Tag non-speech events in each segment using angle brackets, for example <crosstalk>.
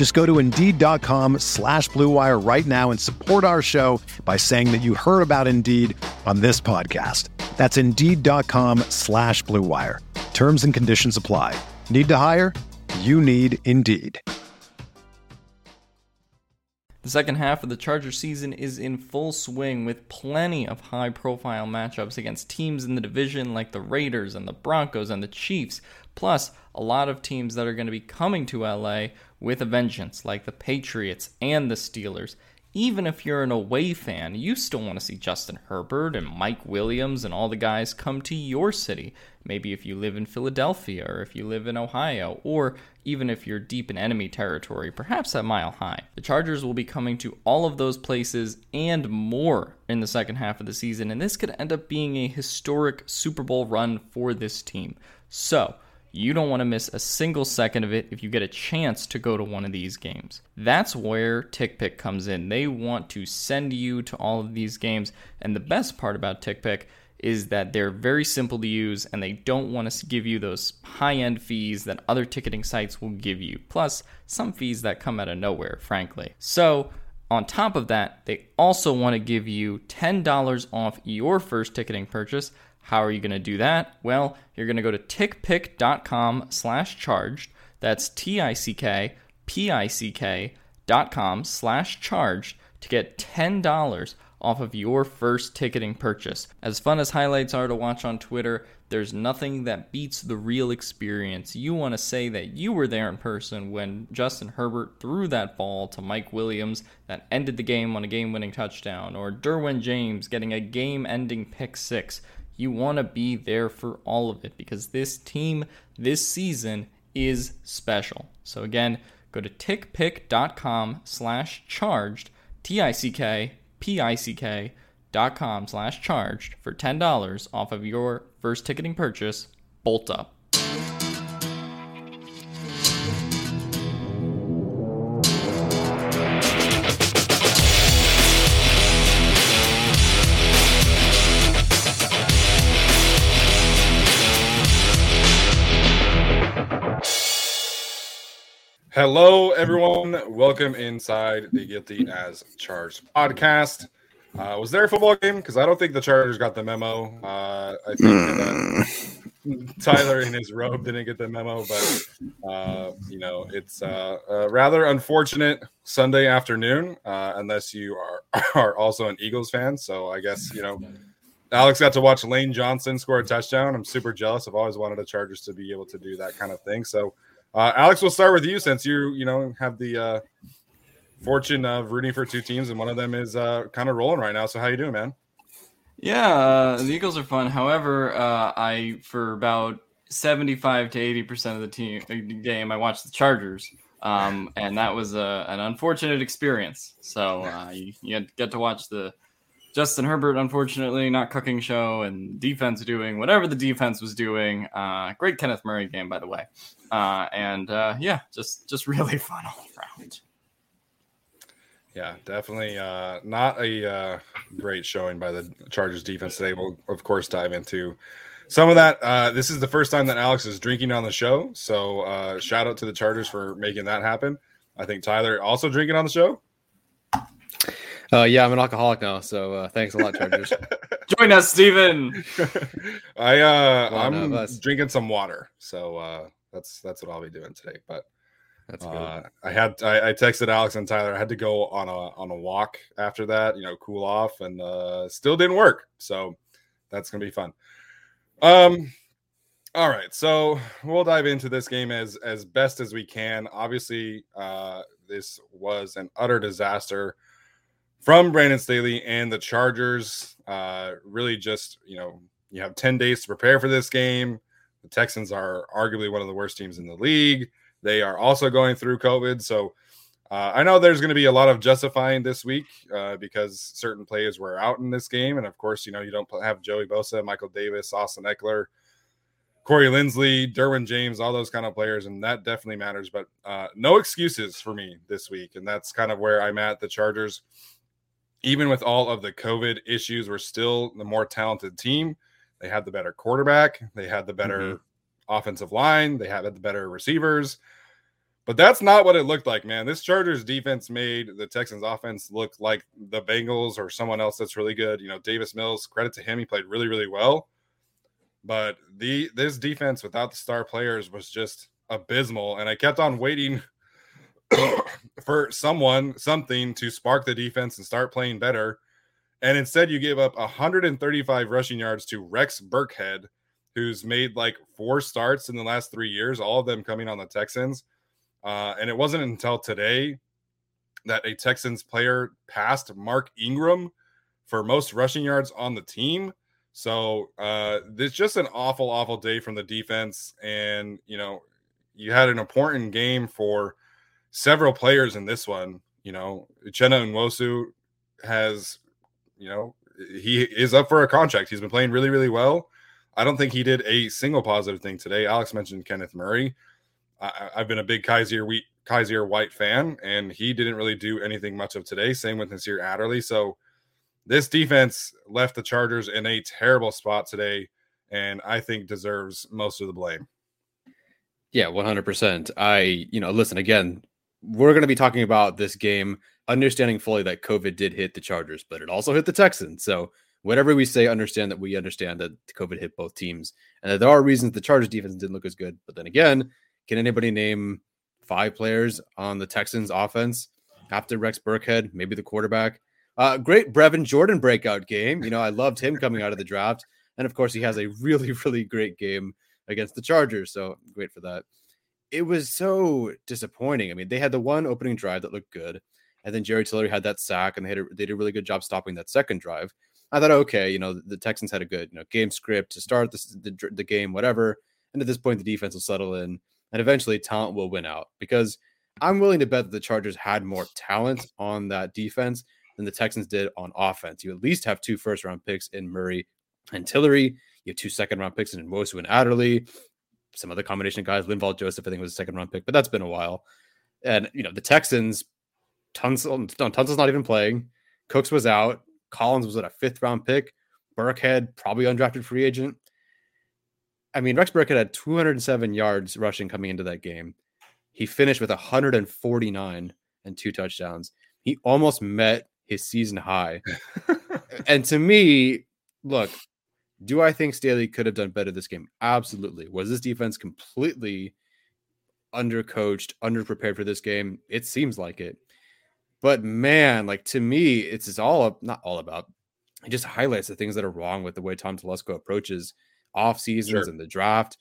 Just go to Indeed.com slash BlueWire right now and support our show by saying that you heard about Indeed on this podcast. That's Indeed.com slash BlueWire. Terms and conditions apply. Need to hire? You need Indeed. The second half of the Charger season is in full swing with plenty of high profile matchups against teams in the division like the Raiders and the Broncos and the Chiefs, plus a lot of teams that are going to be coming to LA with a vengeance like the Patriots and the Steelers. Even if you're an away fan, you still want to see Justin Herbert and Mike Williams and all the guys come to your city. Maybe if you live in Philadelphia or if you live in Ohio, or even if you're deep in enemy territory, perhaps at Mile High. The Chargers will be coming to all of those places and more in the second half of the season, and this could end up being a historic Super Bowl run for this team. So, you don't want to miss a single second of it if you get a chance to go to one of these games. That's where TickPick comes in. They want to send you to all of these games, and the best part about TickPick is that they're very simple to use and they don't want to give you those high end fees that other ticketing sites will give you, plus some fees that come out of nowhere, frankly. So, on top of that, they also want to give you $10 off your first ticketing purchase. How are you going to do that? Well, you're going to go to tickpick.com slash charged. That's T-I-C-K, P-I-C-K dot com slash charged to get $10 off of your first ticketing purchase. As fun as highlights are to watch on Twitter, there's nothing that beats the real experience. You want to say that you were there in person when Justin Herbert threw that ball to Mike Williams that ended the game on a game winning touchdown, or Derwin James getting a game ending pick six. You want to be there for all of it because this team this season is special. So again, go to tickpick.com slash charged, T-I-C-K, P-I-C-K dot com slash charged for $10 off of your first ticketing purchase. Bolt up. Hello, everyone. Welcome inside the Guilty as Charged podcast. Uh, was there a football game? Because I don't think the Chargers got the memo. Uh, I think that Tyler in his robe didn't get the memo, but uh, you know it's uh, a rather unfortunate Sunday afternoon, uh, unless you are <laughs> are also an Eagles fan. So I guess you know Alex got to watch Lane Johnson score a touchdown. I'm super jealous. I've always wanted the Chargers to be able to do that kind of thing. So uh, Alex, we'll start with you since you you know have the uh, fortune of rooting for two teams, and one of them is uh, kind of rolling right now. So how you doing, man? Yeah, uh, the Eagles are fun. However, uh, I for about seventy-five to eighty percent of the team uh, game, I watched the Chargers, um, and that was a, an unfortunate experience. So you, you get to watch the Justin Herbert, unfortunately, not cooking show, and defense doing whatever the defense was doing. Uh, great Kenneth Murray game, by the way, uh, and uh, yeah, just just really <laughs> fun all around. Yeah, definitely uh, not a uh, great showing by the Chargers defense today. We'll of course dive into some of that. Uh, this is the first time that Alex is drinking on the show, so uh, shout out to the Chargers for making that happen. I think Tyler also drinking on the show. Uh, yeah, I'm an alcoholic now, so uh, thanks a lot, Chargers. <laughs> Join us, Steven. <laughs> I uh, One I'm of drinking some water, so uh, that's that's what I'll be doing today. But That's good. uh, I had I, I texted Alex and Tyler. I had to go on a on a walk after that, you know, cool off, and uh, still didn't work. So that's gonna be fun. Um, all right, so we'll dive into this game as as best as we can. Obviously, uh, this was an utter disaster from Brandon Staley and the Chargers. Uh, really, just you know, you have ten days to prepare for this game. The Texans are arguably one of the worst teams in the league. They are also going through COVID, so uh, I know there's going to be a lot of justifying this week uh, because certain players were out in this game, and of course, you know, you don't have Joey Bosa, Michael Davis, Austin Ekeler, Corey Linsley, Derwin James, all those kind of players, and that definitely matters. But uh, no excuses for me this week, and that's kind of where I'm at. The Chargers, even with all of the COVID issues, were still the more talented team. They had the better quarterback, they had the better mm-hmm. offensive line, they had the better receivers. But that's not what it looked like, man. This Chargers defense made the Texans offense look like the Bengals or someone else that's really good. You know, Davis Mills, credit to him, he played really, really well but the this defense without the star players was just abysmal, and I kept on waiting <coughs> for someone, something to spark the defense and start playing better. And instead, you gave up 135 rushing yards to Rex Burkhead, who's made like four starts in the last three years, all of them coming on the Texans. Uh, and it wasn't until today that a Texans player passed Mark Ingram for most rushing yards on the team. So uh, it's just an awful, awful day from the defense. And, you know, you had an important game for several players in this one. You know, Uchenna Nwosu has, you know, he is up for a contract. He's been playing really, really well. I don't think he did a single positive thing today. Alex mentioned Kenneth Murray. I, have been a big Kaiser Wheat, Kyzir White fan, and he didn't really do anything much of today. Same with Nasir Adderley. So this defense left the Chargers in a terrible spot today, and I think deserves most of the blame. Yeah, 100%. I, you know, listen, again, we're going to be talking about this game, understanding fully that COVID did hit the Chargers, but it also hit the Texans. So, whatever we say, understand that we understand that COVID hit both teams and that there are reasons the Chargers defense didn't look as good. But then again, can anybody name five players on the Texans offense after Rex Burkhead, maybe the quarterback? Uh, great Brevin Jordan breakout game. You know, I loved him coming out of the draft. And of course, he has a really, <laughs> really great game against the Chargers. So great for that. It was so disappointing. I mean, they had the one opening drive that looked good. And then Jerry Tillery had that sack, and they, had a, they did a really good job stopping that second drive. I thought, okay, you know, the Texans had a good, you know, game script to start the, the game, whatever. And at this point, the defense will settle in, and eventually talent will win out because I'm willing to bet that the Chargers had more talent on that defense than the Texans did on offense. You at least have two first round picks in Murray and Tillery. You have two second round picks in Nwosu and Adderley. Some other combination guys, Linval Joseph, I think was a second round pick, but that's been a while. And you know, the Texans, Tunsil, Tunsil's not even playing. Cooks was out. Collins was at a fifth round pick. Burkhead, probably undrafted free agent. I mean, Rex Burkhead had 207 yards rushing coming into that game. He finished with 149 and two touchdowns. He almost met his season high. <laughs> and to me, look, do I think Staley could have done better this game? Absolutely. Was this defense completely undercoached, underprepared for this game? It seems like it. But man, like to me, it's, it's all up, not all about. It just highlights the things that are wrong with the way Tom Telesco approaches off seasons sure. and the draft.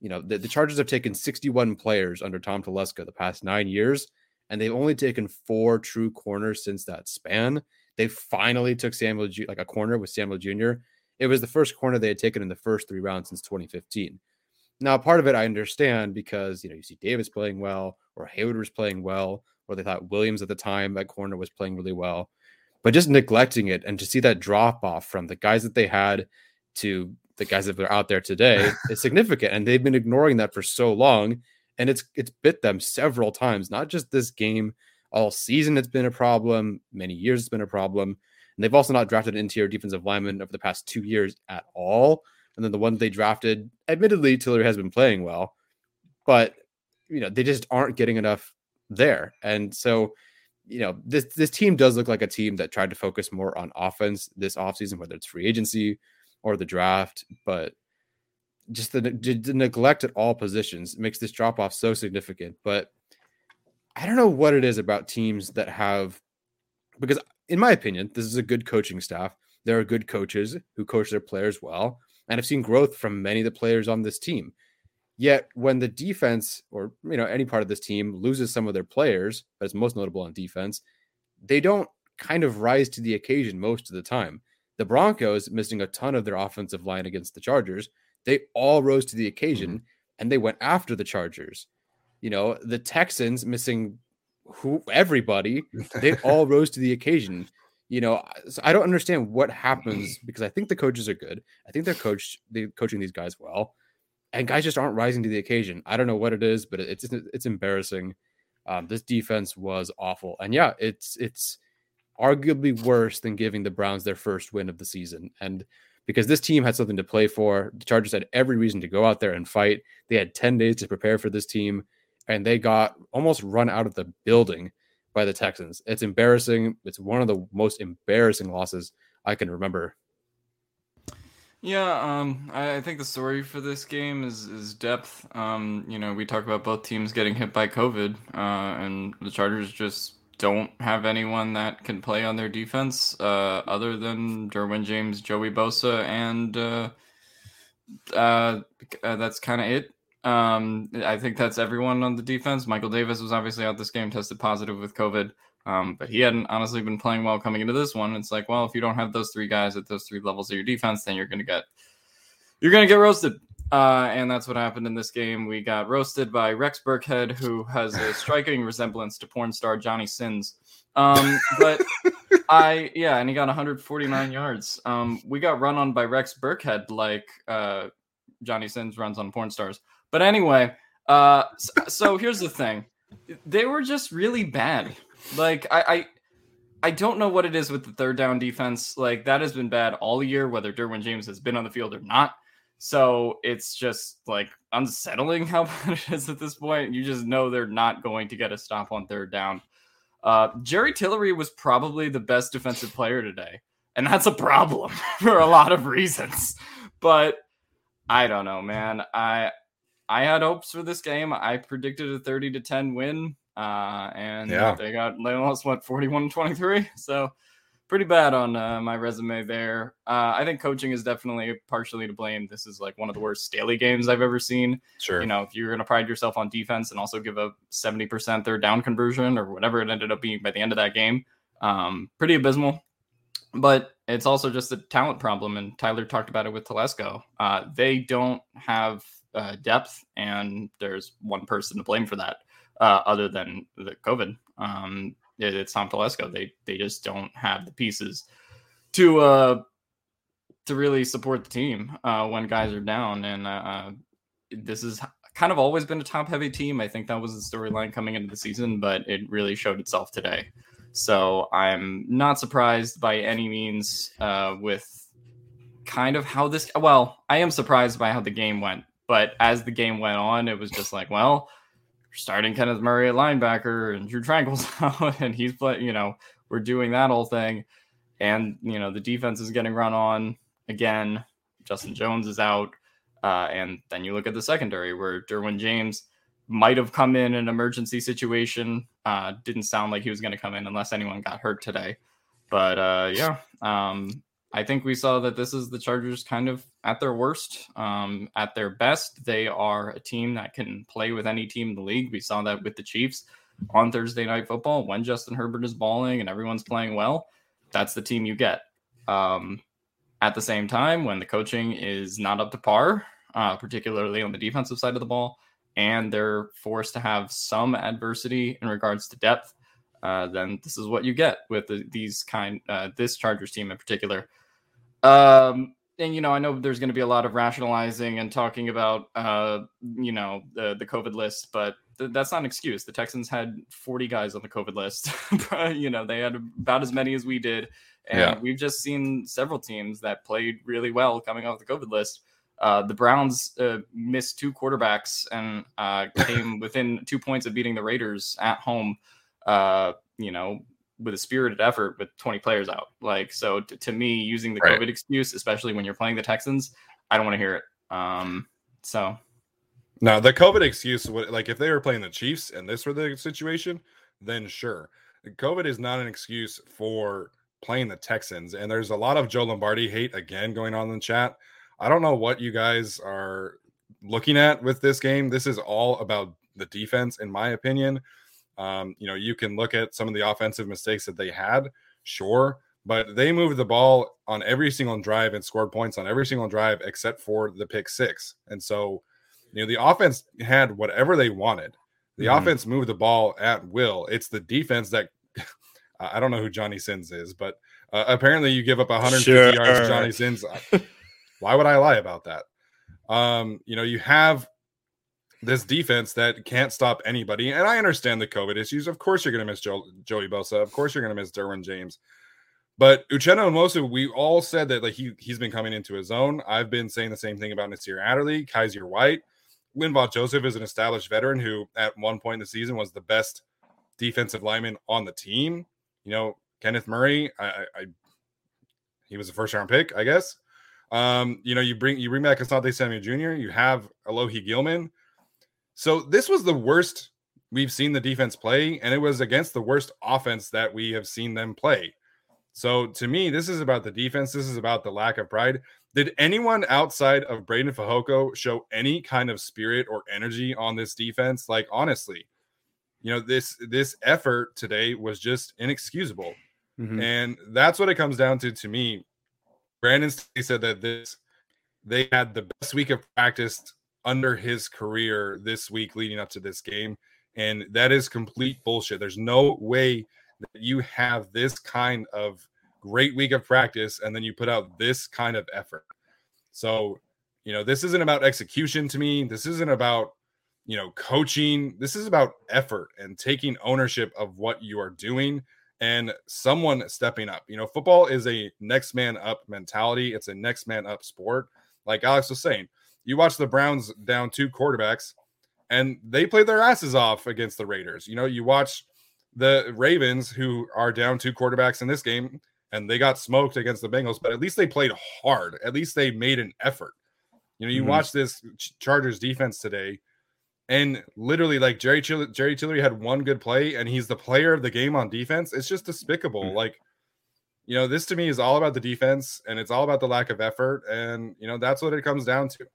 You know, the, the Chargers have taken 61 players under Tom Telesco the past nine years and they've only taken four true corners since that span. They finally took Samuel like a corner with Samuel Jr. It was the first corner they had taken in the first three rounds since 2015. Now, part of it I understand because you know you see Davis playing well, or Hayward was playing well, or they thought Williams at the time that corner was playing really well, but just neglecting it and to see that drop off from the guys that they had to the guys that are out there today <laughs> is significant, and they've been ignoring that for so long and it's it's bit them several times. Not just this game, all season it's been a problem. Many years it's been a problem, and they've also not drafted an interior defensive lineman over the past two years at all. And then the one they drafted, admittedly, Tillery has been playing well, but you know they just aren't getting enough there. And so, you know, this this team does look like a team that tried to focus more on offense this offseason, whether it's free agency or the draft. But just the, the neglect at all positions makes this drop off so significant. But I don't know what it is about teams that have, because in my opinion, this is a good coaching staff. There are good coaches who coach their players well. and I've seen growth from many of the players on this team. Yet when the defense or you know any part of this team loses some of their players, as most notable on defense, they don't kind of rise to the occasion most of the time. The Broncos missing a ton of their offensive line against the Chargers, they all rose to the occasion mm-hmm. and they went after the Chargers. You know, the Texans missing who everybody, they <laughs> all rose to the occasion. You know, so I don't understand what happens <clears throat> because I think the coaches are good. I think they're coached, they're coaching these guys well, and guys just aren't rising to the occasion. I don't know what it is, but it's it's embarrassing. Um, this defense was awful, and yeah, it's it's arguably worse than giving the Browns their first win of the season. And because this team had something to play for, the Chargers had every reason to go out there and fight. They had 10 days to prepare for this team, and they got almost run out of the building by the Texans. It's embarrassing. It's one of the most embarrassing losses I can remember. Yeah, um, I, I think the story for this game is is depth. Um, you know, we talk about both teams getting hit by COVID, uh, and the Chargers just don't have anyone that can play on their defense uh, other than Derwin James, Joey Bosa, and uh, uh, uh that's kind of it. Um, I think that's everyone on the defense. Michael Davis was obviously out this game, tested positive with COVID, um, but he hadn't honestly been playing well coming into this one. It's like, well, if you don't have those three guys at those three levels of your defense, then you're gonna get you're gonna get roasted. Uh, and that's what happened in this game. We got roasted by Rex Burkhead, who has a striking resemblance to porn star Johnny Sins. Um, but <laughs> I, yeah, and he got 149 yards. Um, we got run on by Rex Burkhead like uh, Johnny Sins runs on porn stars. But anyway, uh, so, so here's the thing they were just really bad. Like, I, I I don't know what it is with the third down defense. Like that has been bad all year, whether Derwin James has been on the field or not. So it's just like unsettling <laughs> how bad it is at this point. You just know they're not going to get a stop on third down. Uh, Jerry Tillery was probably the best defensive player today, and that's a problem <laughs> for a lot of reasons. But I don't know, man. I I had hopes for this game. I predicted a 30 to 10 win. Uh, and yeah. they got they lost what 41 23. So pretty bad on uh, my resume there. Uh, I think coaching is definitely partially to blame. This is like one of the worst Staley games I've ever seen. Sure. You know, if you're going to pride yourself on defense and also give a 70% third down conversion or whatever it ended up being by the end of that game, um, pretty abysmal. But it's also just a talent problem. And Tyler talked about it with Telesco. Uh, they don't have uh, depth, and there's one person to blame for that. Uh, other than the COVID. Um, it, it's Tom Telesco. They they just don't have the pieces to uh to really support the team uh, when guys are down. And uh, uh, this is kind of always been a top heavy team. I think that was the storyline coming into the season, but it really showed itself today. So I'm not surprised by any means uh, with kind of how this. Well, I am surprised by how the game went, but as the game went on, it was just like, well, starting Kenneth Murray at linebacker and Drue Tranquill's <laughs> out, and he's playing. You know, we're doing that whole thing, and you know the defense is getting run on again. Justin Jones is out, uh, and then you look at the secondary where Derwin James might have come in an emergency situation. Uh, didn't sound like he was going to come in unless anyone got hurt today. But uh, yeah, um, I think we saw that this is the Chargers kind of at their worst. Um, at their best, they are a team that can play with any team in the league. We saw that with the Chiefs on Thursday Night Football when Justin Herbert is balling and everyone's playing well. That's the team you get. Um, at the same time, when the coaching is not up to par, uh, particularly on the defensive side of the ball, and they're forced to have some adversity in regards to depth, uh, then this is what you get with the, these kind uh, this Chargers team in particular. Um, and you know, I know there's going to be a lot of rationalizing and talking about, uh, you know, the the COVID list, but th- that's not an excuse. The Texans had 40 guys on the COVID list. <laughs> you know, they had about as many as we did, and yeah. we've just seen several teams that played really well coming off the COVID list. Uh, the Browns uh, missed two quarterbacks and uh, <laughs> came within two points of beating the Raiders at home. Uh, you know, with a spirited effort with 20 players out. Like, so t- to me, using the right. COVID excuse, especially when you're playing the Texans, I don't want to hear it. Um, so. Now the COVID excuse, would like if they were playing the Chiefs and this were the situation, then sure. COVID is not an excuse for playing the Texans. And there's a lot of Joe Lombardi hate again going on in the chat. I don't know what you guys are looking at with this game. This is all about the defense, in my opinion. Um, you know, you can look at some of the offensive mistakes that they had, sure, but they moved the ball on every single drive and scored points on every single drive except for the pick six. And so, you know, the offense had whatever they wanted. The mm-hmm. offense moved the ball at will. It's the defense that <laughs> I don't know who Johnny Sins is, but uh, apparently you give up 150 sure. yards to Johnny Sins. <laughs> Why would I lie about that? Um, you know, you have this defense that can't stop anybody. And I understand the COVID issues. Of course, you're going to miss Joe, Joey Bosa. Of course, you're going to miss Derwin James. But Uchenna Nwosu, we all said that like he he's been coming into his own. I've been saying the same thing about Nasir Adderley, Kyzir White. Linval Joseph is an established veteran who, at one point in the season, was the best defensive lineman on the team. You know, Kenneth Murray, I, I, I he was a first round pick, I guess. Um, you know, you bring you bring back Asante Samuel Jr., you have Alohi Gilman. So this was the worst we've seen the defense play, and it was against the worst offense that we have seen them play. So to me, this is about the defense. This is about the lack of pride. Did anyone outside of Breiden Fehoko show any kind of spirit or energy on this defense? Like honestly, you know this this effort today was just inexcusable, mm-hmm. and that's what it comes down to. To me, Brandon said that this they had the best week of practice under his career this week leading up to this game. And that is complete bullshit. There's no way that you have this kind of great week of practice and then you put out this kind of effort. So, you know, this isn't about execution to me. This isn't about, you know, coaching. This is about effort and taking ownership of what you are doing and someone stepping up. You know, football is a next man up mentality, it's a next man up sport. Like Alex was saying, you watch the Browns down two quarterbacks and they played their asses off against the Raiders. You know, you watch the Ravens who are down two quarterbacks in this game and they got smoked against the Bengals, but at least they played hard. At least they made an effort. You know, you mm-hmm. watch this Chargers defense today and literally like Jerry Chill- Jerry Tillery had one good play and he's the player of the game on defense. It's just despicable. Mm-hmm. Like you know, this to me is all about the defense and it's all about the lack of effort and you know, that's what it comes down to.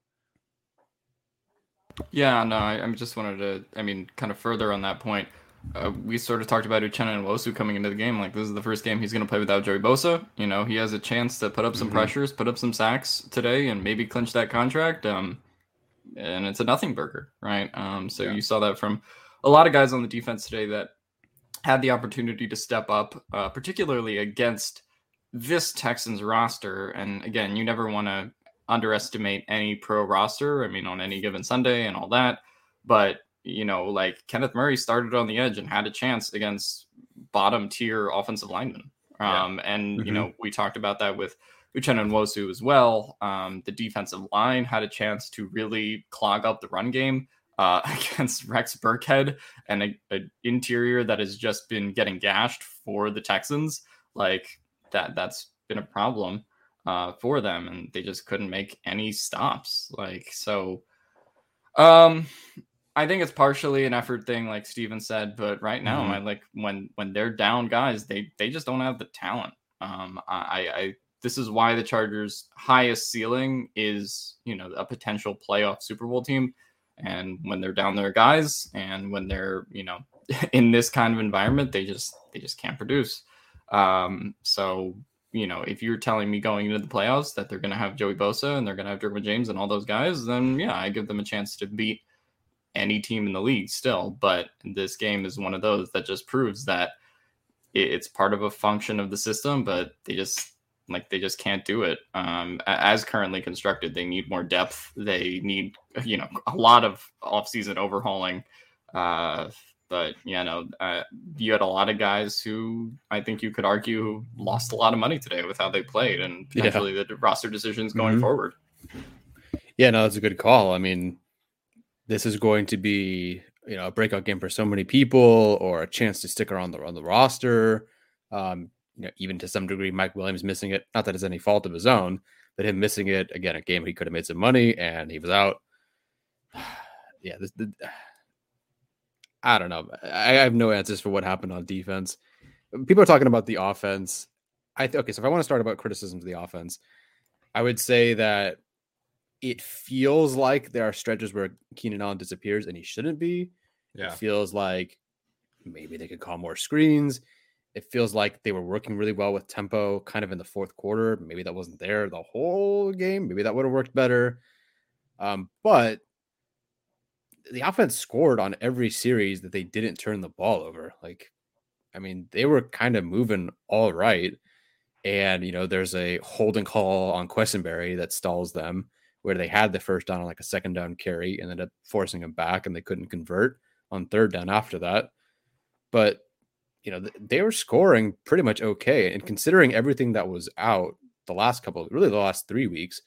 Yeah, no, I, I just wanted to, I mean, kind of further on that point. Uh, we sort of talked about Uchenna Nwosu coming into the game. Like, this is the first game he's going to play without Joey Bosa. You know, he has a chance to put up some mm-hmm. pressures, put up some sacks today, and maybe clinch that contract. Um, and it's a nothing burger, right? Um, so yeah. you saw that from a lot of guys on the defense today that had the opportunity to step up, uh, particularly against this Texans roster. And again, you never want to underestimate any pro roster. I mean, on any given Sunday and all that. But, you know, like Kenneth Murray started on the edge and had a chance against bottom tier offensive linemen. Um, yeah. And, mm-hmm. you know, we talked about that with Uchenna Nwosu as well. Um, the defensive line had a chance to really clog up the run game. Uh, <laughs> against Rex Burkhead and an interior that has just been getting gashed for the Texans, like that, that's been a problem uh, for them, and they just couldn't make any stops. Like so, um, I think it's partially an effort thing, like Steven said. But right now, mm-hmm. I like when when they're down guys, they they just don't have the talent. Um, I, I this is why the Chargers' highest ceiling is you know a potential playoff Super Bowl team. And when they're down their guys, and when they're you know <laughs> in this kind of environment, they just they just can't produce. Um, so you know, if you're telling me going into the playoffs that they're going to have Joey Bosa and they're going to have Derwin James and all those guys, then yeah, I give them a chance to beat any team in the league still. But this game is one of those that just proves that it's part of a function of the system, but they just like they just can't do it um, as currently constructed. They need more depth. They need you know a lot of offseason overhauling. Uh, but you know, uh, you had a lot of guys who I think you could argue lost a lot of money today with how they played and potentially yeah. the roster decisions going mm-hmm. forward. Yeah, no, that's a good call. I mean, this is going to be you know a breakout game for so many people, or a chance to stick around the on the roster. Um, you know, even to some degree, Mike Williams missing it. Not that it's any fault of his own, but him missing it again, a game he could have made some money, and he was out. <sighs> yeah, this, the, I don't know. I have no answers for what happened on defense. People are talking about the offense. I th- okay, so if I want to start about criticisms of the offense, I would say that it feels like there are stretches where Keenan Allen disappears and he shouldn't be. Yeah. It feels like maybe they could call more screens. It feels like they were working really well with tempo kind of in the fourth quarter. Maybe that wasn't there the whole game. Maybe that would have worked better. Um, but the offense scored on every series that they didn't turn the ball over. Like, I mean, they were kind of moving all right. And, you know, there's a holding call on Quessenberry that stalls them where they had the first down on like a second down carry and ended up forcing them back and they couldn't convert on third down after that. But, you know, they were scoring pretty much okay. And considering everything that was out the last couple, really the last three weeks,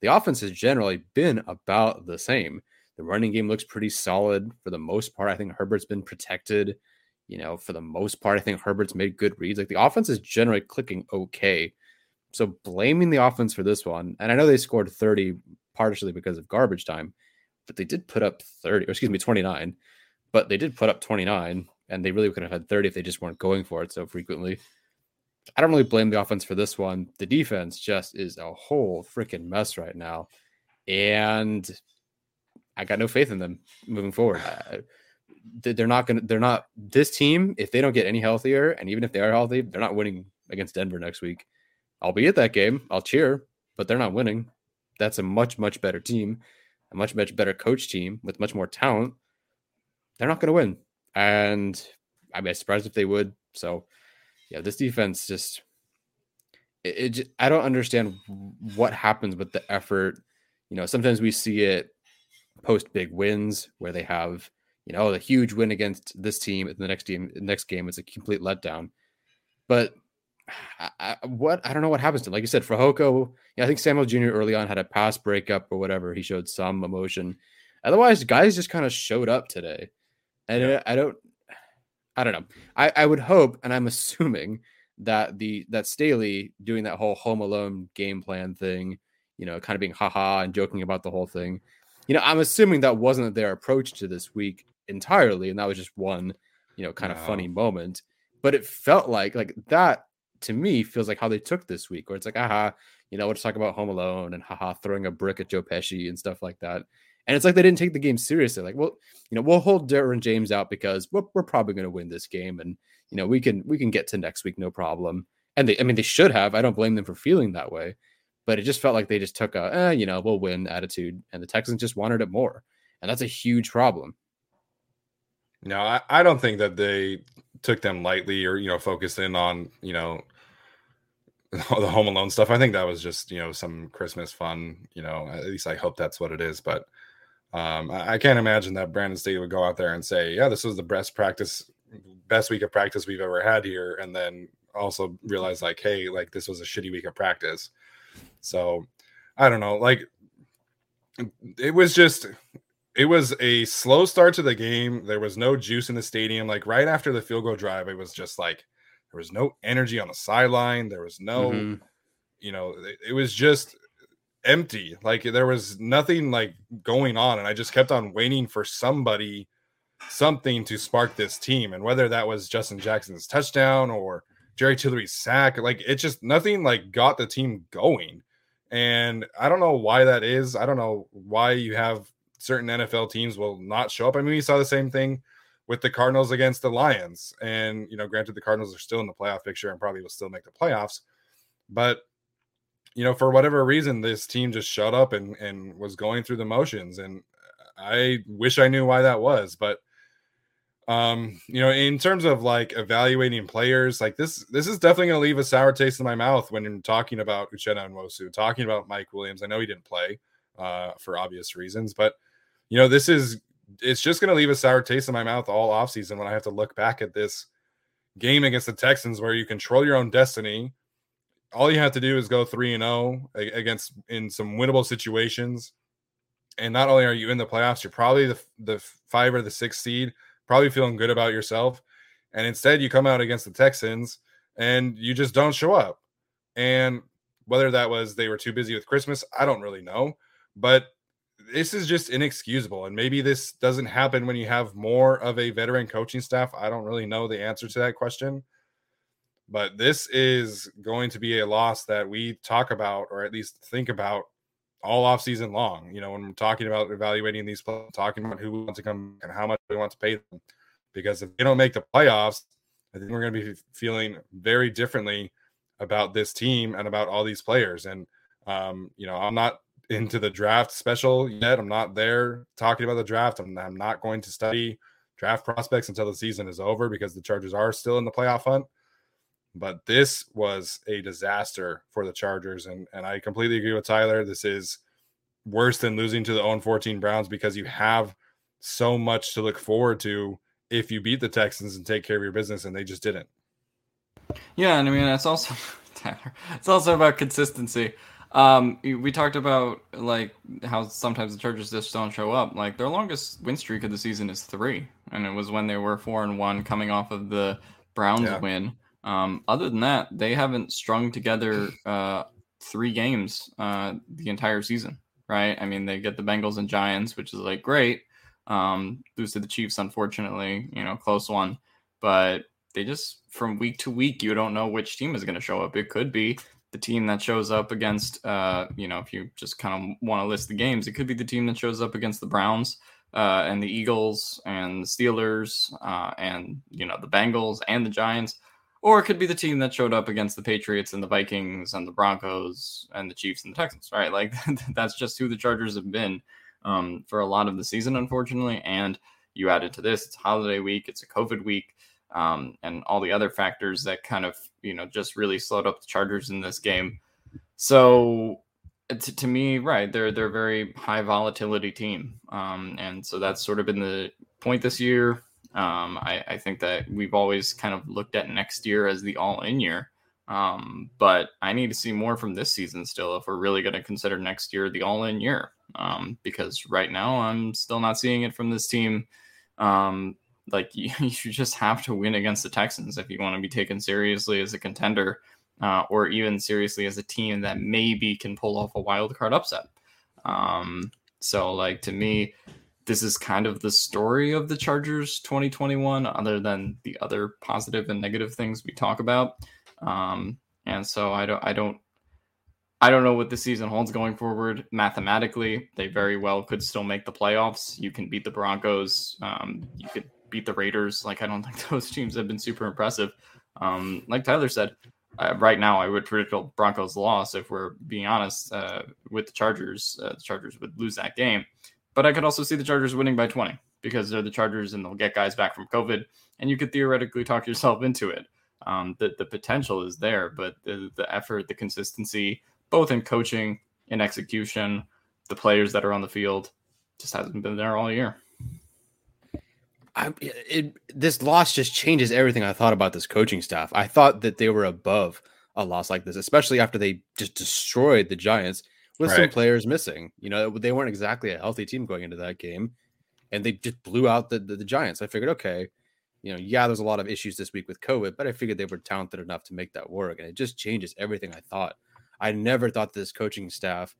the offense has generally been about the same. The running game looks pretty solid for the most part. I think Herbert's been protected. You know, for the most part, I think Herbert's made good reads. Like the offense is generally clicking okay. So blaming the offense for this one, and I know they scored 30 partially because of garbage time, but they did put up 30, or excuse me, 29. But they did put up 29, and they really could have had 30 if they just weren't going for it so frequently. I don't really blame the offense for this one. The defense just is a whole freaking mess right now. And I got no faith in them moving forward. Uh, they're not going to, they're not, this team, if they don't get any healthier, and even if they are healthy, they're not winning against Denver next week. I'll be at that game. I'll cheer, but they're not winning. That's a much, much better team, a much, much better coach team with much more talent. They're not going to win. And I'd be surprised if they would. So, yeah, this defense just, it, it just, I don't understand what happens with the effort. You know, sometimes we see it post big wins where they have, you know, a huge win against this team. And the next game, next game is a complete letdown. But <sighs> I, I, what I don't know what happens to him. Like you said, Fehoko, yeah, I think Samuel Jr. early on had a pass breakup or whatever. He showed some emotion. Otherwise, guys just kind of showed up today, and yeah. I, I don't, I don't know. I, I would hope, and I'm <laughs> assuming that the that Staley doing that whole Home Alone game plan thing, you know, kind of being haha and joking about the whole thing. You know, I'm assuming that wasn't their approach to this week entirely, and that was just one, you know, kind of funny moment. But it felt like like that to me feels like how they took this week, where it's like, aha, you know, let's talk about Home Alone and haha, throwing a brick at Joe Pesci and stuff like that. And it's like they didn't take the game seriously. Like, well, you know, we'll hold Derwin James out because we're, we're probably going to win this game, and you know, we can we can get to next week no problem. And they, I mean, they should have. I don't blame them for feeling that way, but it just felt like they just took a, eh, you know, we'll win attitude, and the Texans just wanted it more, and that's a huge problem. No, I, I don't think that they took them lightly or you know focused in on you know <laughs> the Home Alone stuff. I think that was just you know some Christmas fun. You know, at least I hope that's what it is. But um, I, I can't imagine that Brandon Staley would go out there and say, "Yeah, this was the best practice, best week of practice we've ever had here," and then also realize like, "Hey, like this was a shitty week of practice." So I don't know. Like it was just it was a slow start to the game. There was no juice in the stadium. Like right after the field goal drive, it was just like there was no energy on the sideline. There was no, mm-hmm. you know, it, it, was just empty. Like there was nothing like going on. And I just kept on waiting for somebody, something to spark this team. And whether that was Justin Jackson's touchdown or Jerry Tillery's sack, like it just nothing like got the team going. And I don't know why that is. I don't know why you have certain NFL teams will not show up. I mean, we saw the same thing with the Cardinals against the Lions. And, you know, granted, the Cardinals are still in the playoff picture and probably will still make the playoffs. But, you know, for whatever reason, this team just shut up and, and was going through the motions. And I wish I knew why that was. But, um, you know, in terms of like evaluating players, like this, this is definitely going to leave a sour taste in my mouth when you're talking about Uchenna Nwosu, talking about Mike Williams. I know he didn't play uh, for obvious reasons, but you know, this is it's just going to leave a sour taste in my mouth all offseason when I have to look back at this game against the Texans where you control your own destiny. All you have to do is go 3 and 0 against in some winnable situations. And not only are you in the playoffs, you're probably the the 5 or the 6 seed, probably feeling good about yourself. And instead you come out against the Texans and you just don't show up. And whether that was they were too busy with Christmas, I don't really know, but this is just inexcusable. And maybe this doesn't happen when you have more of a veteran coaching staff. I don't really know the answer to that question. But this is going to be a loss that we talk about, or at least think about all off season long. You know, when we're talking about evaluating these players, talking about who wants to come and how much we want to pay them, because if they don't make the playoffs, I think we're going to be feeling very differently about this team and about all these players. And um, you know, I'm not into the draft special yet. I'm not there talking about the draft. I'm, I'm not going to study draft prospects until the season is over because the Chargers are still in the playoff hunt. But this was a disaster for the Chargers. And, and I completely agree with Tyler. This is worse than losing to the 0 14 Browns because you have so much to look forward to if you beat the Texans and take care of your business, and they just didn't. Yeah, and I mean it's also <laughs> Tyler. It's also about consistency. Um, we talked about like how sometimes the Chargers just don't show up. Like their longest win streak of the season is three, and it was when they were four and one coming off of the Browns yeah. win. Um, other than that, they haven't strung together uh, three games uh, the entire season, right? I mean, they get the Bengals and Giants, which is like great. Um, lose to the Chiefs, unfortunately, you know, close one, but they just from week to week, you don't know which team is going to show up. It could be the team that shows up against, uh, you know, if you just kind of want to list the games, it could be the team that shows up against the Browns uh, and the Eagles and the Steelers uh, and, you know, the Bengals and the Giants. Or it could be the team that showed up against the Patriots and the Vikings and the Broncos and the Chiefs and the Texans, right? <laughs> Like that's just who the Chargers have been um, for a lot of the season, unfortunately. And you added to this, it's holiday week, it's a COVID week um, and all the other factors that kind of you know just really slowed up the Chargers in this game. So to, to me, right, they're they're a very high volatility team, um, and so that's sort of been the point this year. Um, I, I think that we've always kind of looked at next year as the all-in year. Um, but I need to see more from this season still if we're really going to consider next year the all in year. Um, because right now I'm still not seeing it from this team. Um, like you, <laughs> you just have to win against the Texans if you want to be taken seriously as a contender, uh, or even seriously as a team that maybe can pull off a wild card upset. Um, so, like to me, this is kind of the story of the Chargers 2021, other than the other positive and negative things we talk about. Um, and so I don't, I don't, I don't know what the season holds going forward. Mathematically, they very well could still make the playoffs. You can beat the Broncos. Um, you could beat the Raiders. Like I don't <laughs> think those teams have been super impressive. Um, like Tyler said, uh, right now I would predict Broncos loss if we're being honest uh, with the Chargers. Uh, the Chargers would lose that game, but I could also see the Chargers winning by 20 because they're the Chargers and they'll get guys back from COVID, and you could theoretically talk yourself into it. Um, the the potential is there, but the the effort, the consistency, both in coaching and execution, the players that are on the field, just hasn't been there all year. I, it, this loss just changes everything I thought about this coaching staff. I thought that they were above a loss like this, especially after they just destroyed the Giants with right. some players missing. You know, they weren't exactly a healthy team going into that game, and they just blew out the, the, the Giants. I figured, okay, you know, yeah, there's a lot of issues this week with COVID, but I figured they were talented enough to make that work, and it just changes everything I thought. I never thought this coaching staff,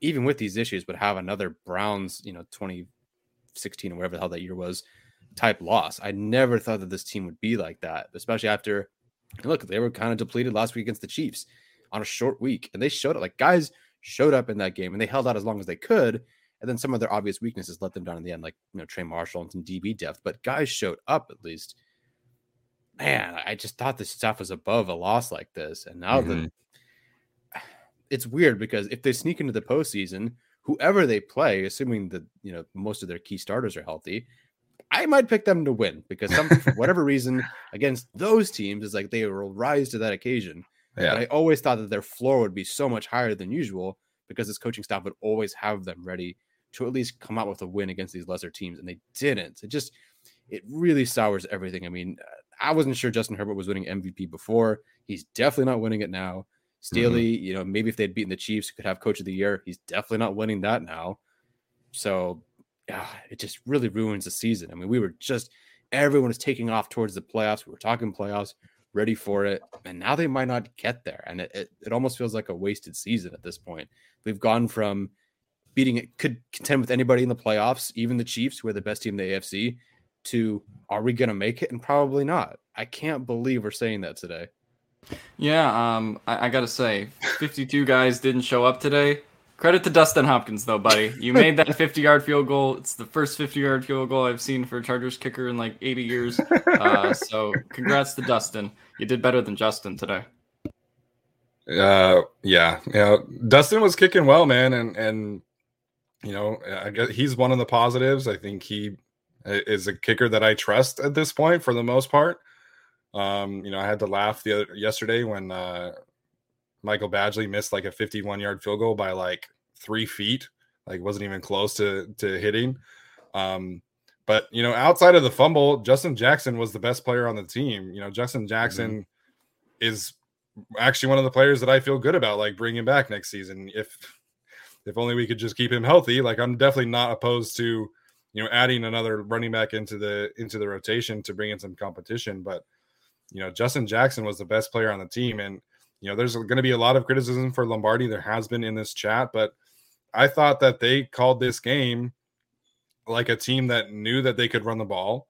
even with these issues, would have another Browns, you know, 2016 or whatever the hell that year was type loss. I never thought that this team would be like that, especially after look, they were kind of depleted last week against the Chiefs on a short week, and they showed it. like guys showed up in that game and they held out as long as they could. And then some of their obvious weaknesses let them down in the end, like you know, Trey Marshall and some DB depth, but guys showed up at least. Man, I just thought this stuff was above a loss like this. And now mm-hmm. the <sighs> it's weird because if they sneak into the postseason, whoever they play, assuming that you know most of their key starters are healthy, I might pick them to win because some for whatever reason <laughs> against those teams is like they will rise to that occasion. Yeah. But I always thought that their floor would be so much higher than usual because this coaching staff would always have them ready to at least come out with a win against these lesser teams, and they didn't. It just it really sours everything. I mean, I wasn't sure Justin Herbert was winning MVP before. He's definitely not winning it now. Mm-hmm. Staley, mm-hmm. you know, maybe if they'd beaten the Chiefs, could have coach of the year. He's definitely not winning that now. So ah, it just really ruins the season. I mean, we were just everyone was taking off towards the playoffs. We were talking playoffs, ready for it, and now they might not get there. And it, it, it almost feels like a wasted season at this point. We've gone from beating it, could contend with anybody in the playoffs, even the Chiefs, who are the best team in the AFC, to are we going to make it? And probably not. I can't believe we're saying that today. Yeah, um, I, I got to say, 52 guys didn't show up today Credit to Dustin Hopkins though, buddy. You made that <laughs> 50 yard field goal. It's the first 50 yard field goal I've seen for a Chargers kicker in like 80 years. Uh, <laughs> so congrats to Dustin. You did better than Justin today. Uh, yeah, yeah. Dustin was kicking well, man, and and you know, I guess he's one of the positives. I think he is a kicker that I trust at this point for the most part. Um, you know, I had to laugh the other yesterday when uh, Michael Badgley missed like a 51 yard field goal by like three feet, like wasn't even close to to hitting. Um, but you know, outside of the fumble, Justin Jackson was the best player on the team. You know, Justin Jackson mm-hmm. is actually one of the players that I feel good about, like bringing back next season. If if only we could just keep him healthy. Like I'm definitely not opposed to you know adding another running back into the into the rotation to bring in some competition. But you know, Justin Jackson was the best player on the team, and you know, there's going to be a lot of criticism for Lombardi. There has been in this chat, but I thought that they called this game like a team that knew that they could run the ball,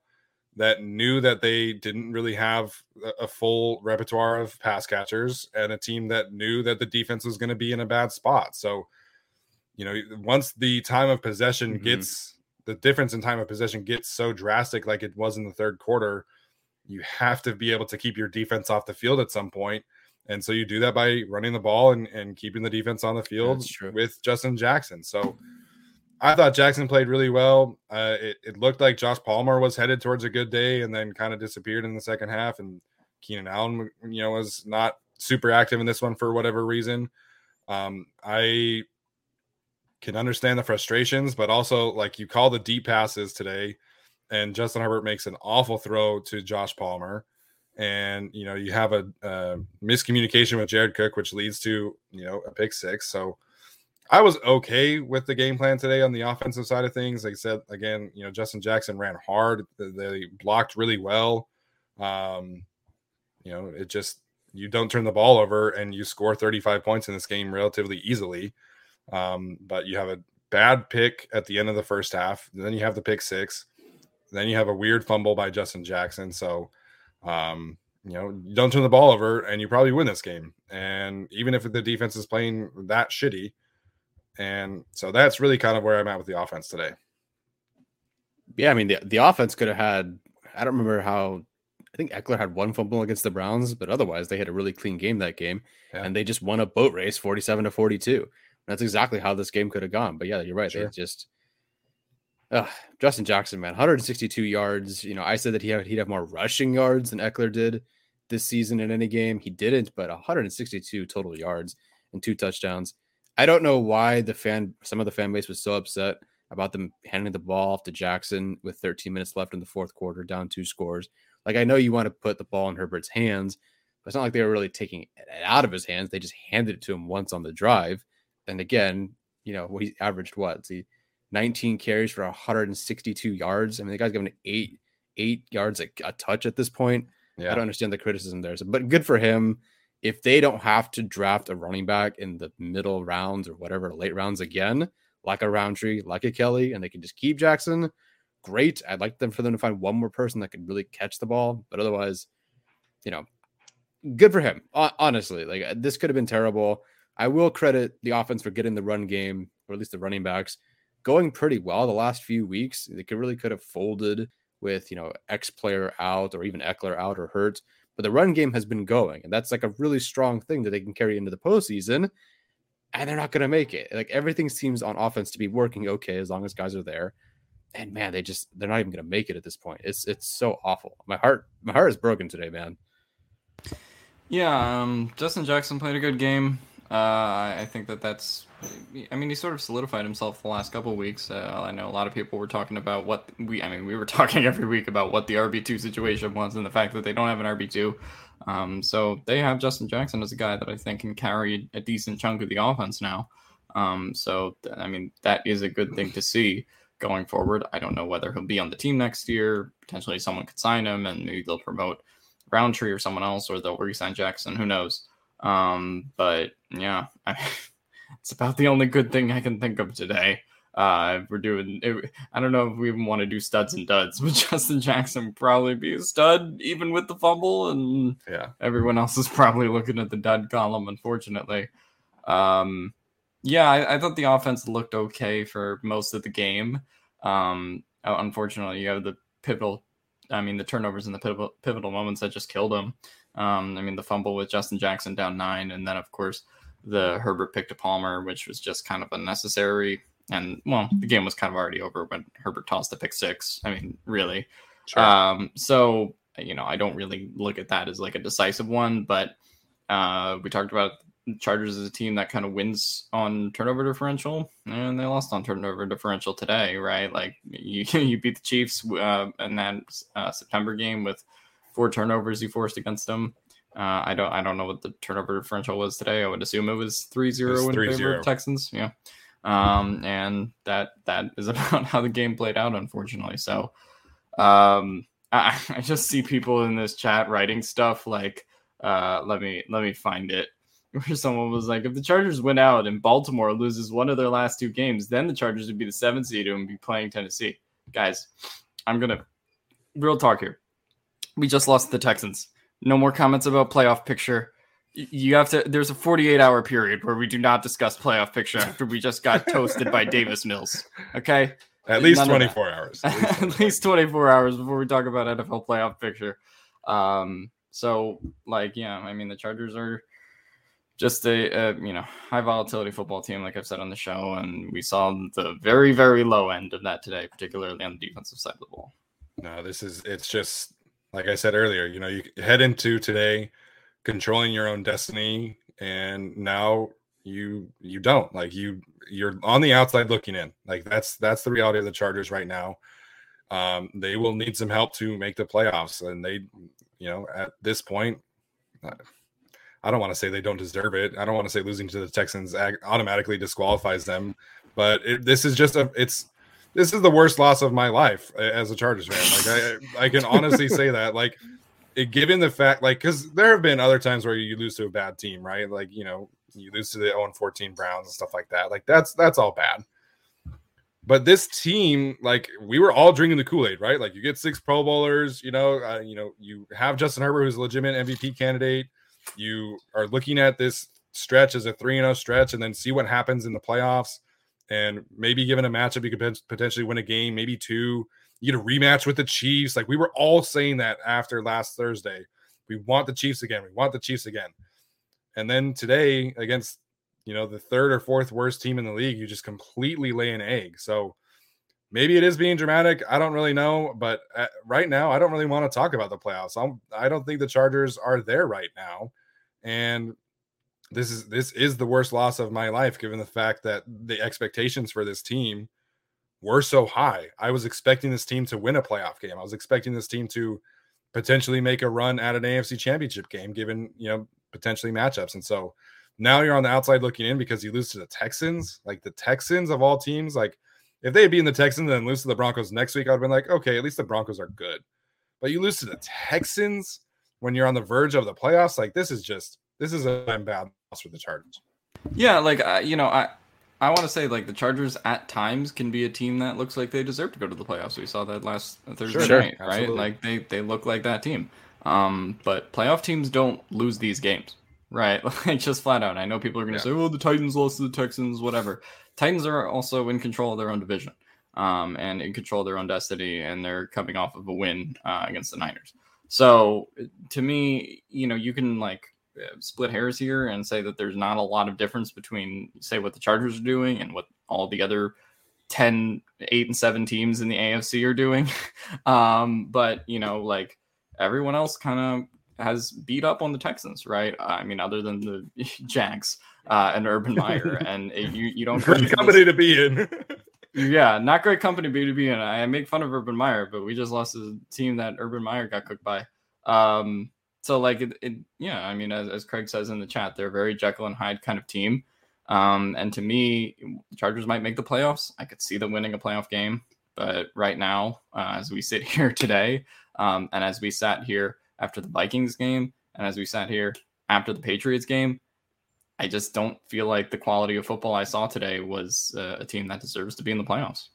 that knew that they didn't really have a full repertoire of pass catchers, and a team that knew that the defense was going to be in a bad spot. So, you know, once the time of possession mm-hmm. gets the difference in time of possession gets so drastic, like it was in the third quarter, you have to be able to keep your defense off the field at some point and so you do that by running the ball and, and keeping the defense on the field with Justin Jackson. So I thought Jackson played really well. Uh, it, it, looked like Josh Palmer was headed towards a good day and then kind of disappeared in the second half. And Keenan Allen, you know, was not super active in this one for whatever reason. Um, I can understand the frustrations, but also like you call the deep passes today, and Justin Herbert makes an awful throw to Josh Palmer and you know you have a, a, miscommunication with Jared Cook, which leads to you know a pick six. So I was okay with the game plan today on the offensive side of things. Like I said again, you know Justin Jackson ran hard. They blocked really well. Um, you know it just you don't turn the ball over and you score 35 points in this game relatively easily. Um, but you have a bad pick at the end of the first half. Then you have the pick six. Then you have a weird fumble by Justin Jackson. So um, you know, don't turn the ball over and you probably win this game. And even if the defense is playing that shitty, and so that's really kind of where I'm at with the offense today. Yeah, I mean the the offense could have had. I don't remember how. I think Ekeler had one fumble against the Browns, but otherwise they had a really clean game that game, yeah. and they just won a boat race, forty-seven to forty-two. That's exactly how this game could have gone. But yeah, you're right. Sure. They just uh, Justin Jackson, man, 162 yards. You know, I said that he had, he'd have more rushing yards than Ekeler did this season in any game. He didn't, but 162 total yards and two touchdowns. I don't know why the fan, some of the fan base was so upset about them handing the ball off to Jackson with 13 minutes left in the fourth quarter, down two scores. Like, I know you want to put the ball in Herbert's hands, but it's not like they were really taking it out of his hands. They just handed it to him once on the drive. And again, you know, he averaged what? See, 19 carries for 162 yards. I mean, the guy's giving eight eight yards a, a touch at this point. Yeah. I don't understand the criticism there, so, but good for him. If they don't have to draft a running back in the middle rounds or whatever late rounds again, like a Rountree, like a Kelley, and they can just keep Jackson, great. I'd like them for them to find one more person that could really catch the ball, but otherwise, you know, good for him. Honestly, like uh, this could have been terrible. I will credit the offense for getting the run game, or at least the running backs, going pretty well the last few weeks. They could really could have folded with you know X player out or even Ekeler out or hurt, but the run game has been going, and that's like a really strong thing that they can carry into the postseason. And they're not going to make it. Like everything seems on offense to be working okay as long as guys are there. And man, they just they're not even going to make it at this point. It's it's so awful. My heart my heart is broken today, man. Yeah, um, Justin Jackson played a good game. Uh, I think that that's. I mean, he sort of solidified himself the last couple of weeks. Uh, I know a lot of people were talking about what we. I mean, we were <laughs> talking every week about what the RB two situation was and the fact that they don't have an RB two. Um, so they have Justin Jackson as a guy that I think can carry a decent chunk of the offense now. Um, so I mean, that is a good thing to see going forward. I don't know whether he'll be on the team next year. Potentially, someone could sign him, and maybe they'll promote Rountree or someone else, or they'll re-sign Jackson. Who knows? Um, but yeah, I, <laughs> it's about the only good thing I can think of today. Uh, we're doing. It, I don't know if we even want to do studs and duds, <laughs> but Justin Jackson would probably be a stud even with the fumble, and yeah, everyone else is probably looking at the dud column. Unfortunately, um, Yeah, I, I, thought the offense looked okay for most of the game. Um, unfortunately, you have the pivotal, I mean, the turnovers and the pivotal, pivotal moments that just killed them. Um, I mean, the fumble with Justin Jackson down nine, and then of course the Herbert pick to Palmer, which was just kind of unnecessary. And well, the game was kind of already over when Herbert tossed the pick six. I mean, really. Sure. Um, so you know, I don't really look at that as like a decisive one, but uh, we talked about Chargers as a team that kind of wins on turnover differential, and they lost on turnover differential today, right? Like <laughs> you, you beat the Chiefs uh, in that uh, September game with four turnovers you forced against them. Uh, I don't I don't know what the turnover differential was today. I would assume it was 3-0 in favor of Texans. Yeah. Um, and that that <laughs> is about how the game played out, unfortunately. So um, I, <laughs> I just see people in this chat writing stuff like uh, let me let me find it <laughs> where someone was like, if the Chargers win out and Baltimore loses one of their last two games, then the Chargers would be the seventh seed and be playing Tennessee. Guys, I'm gonna real talk here. We just lost the Texans. No more comments about playoff picture. You have to. There's a 48 hour period where we do not discuss playoff picture after we just got <laughs> toasted by Davis Mills. Okay. At least None 24 hours. At least <laughs> 24. At least 24 hours before we talk about NFL playoff picture. Um. So, like, yeah, I mean, the Chargers are just a, a, you know high volatility football team, like I've said on the show, and we saw the very very low end of that today, particularly on the defensive side of the ball. No, this is it's just like I said earlier. You know, you head into today controlling your own destiny, and now you you don't like you you're on the outside looking in. Like that's that's the reality of the Chargers right now. Um, they will need some help to make the playoffs, and they, you know, at this point. Uh, I don't want to say they don't deserve it. I don't want to say losing to the Texans automatically disqualifies them, but it, this is just a it's this is the worst loss of my life as a Chargers fan. Like I I can honestly <laughs> say that like it, given the fact like because there have been other times where you lose to a bad team, right? Like you know you lose to the 0 14 Browns and stuff like that. Like that's that's all bad. But this team, like we were all drinking the Kool Aid, right? Like you get six Pro Bowlers, you know, uh, you know, you have Justin Herbert, who's a legitimate MVP candidate you are looking at this stretch as a 3 and 0 stretch and then see what happens in the playoffs. And maybe given a matchup, you could potentially win a game, maybe two. You get a rematch with the Chiefs. Like we were all saying that after last Thursday. We want the Chiefs again. We want the Chiefs again. And then today, against you know the third or fourth worst team in the league, you just completely lay an egg. So maybe it is being dramatic. I don't really know, but uh, right now, I don't really want to talk about the playoffs. I'm, I don't think the Chargers are there right now, and this is this is the worst loss of my life, given the fact that the expectations for this team were so high. I was expecting this team to win a playoff game. I was expecting this team to potentially make a run at an AFC Championship game, given you know potentially matchups, and so. Now you're on the outside looking in because you lose to the Texans, like the Texans of all teams. Like if they had beaten the Texans and lose to the Broncos next week, I'd have been like, okay, at least the Broncos are good. But you lose to the Texans when you're on the verge of the playoffs, like this is just this is a bad loss for the Chargers. Yeah, like uh, you know, I I want to say like the Chargers at times can be a team that looks like they deserve to go to the playoffs. We saw that last Thursday sure, night, sure. right? Like they they look like that team. Um, but playoff teams don't lose these games, right? <laughs> Like just flat out. I know people are going to yeah. say, "Oh, the Titans lost to the Texans," whatever. Titans are also in control of their own division um, and in control of their own destiny, and they're coming off of a win uh, against the Niners. So to me, you know, you can like uh, split hairs here and say that there's not a lot of difference between say what the Chargers are doing and what all the other 10, 8 and 7 teams in the AFC are doing. <laughs> um, but you know, like everyone else kind of has beat up on the Texans, right? I mean, other than the <laughs> Jags uh, and Urban Meyer, <laughs> and it, you you don't great company to be in. yeah, not great company to be in. I make fun of Urban Meyer, but we just lost a team that Urban Meyer got cooked by. Um, so like it, it yeah, I mean, as, as Craig says in the chat, they're a very Jekyll and Hyde kind of team. Um, and to me, the Chargers might make the playoffs. I could see them winning a playoff game, but right now, uh, as we sit <laughs> here today, um, and as we sat here after the Vikings game, and as we sat here after the Patriots game, I just don't feel like the quality of football I saw today was uh, a team that deserves to be in the playoffs.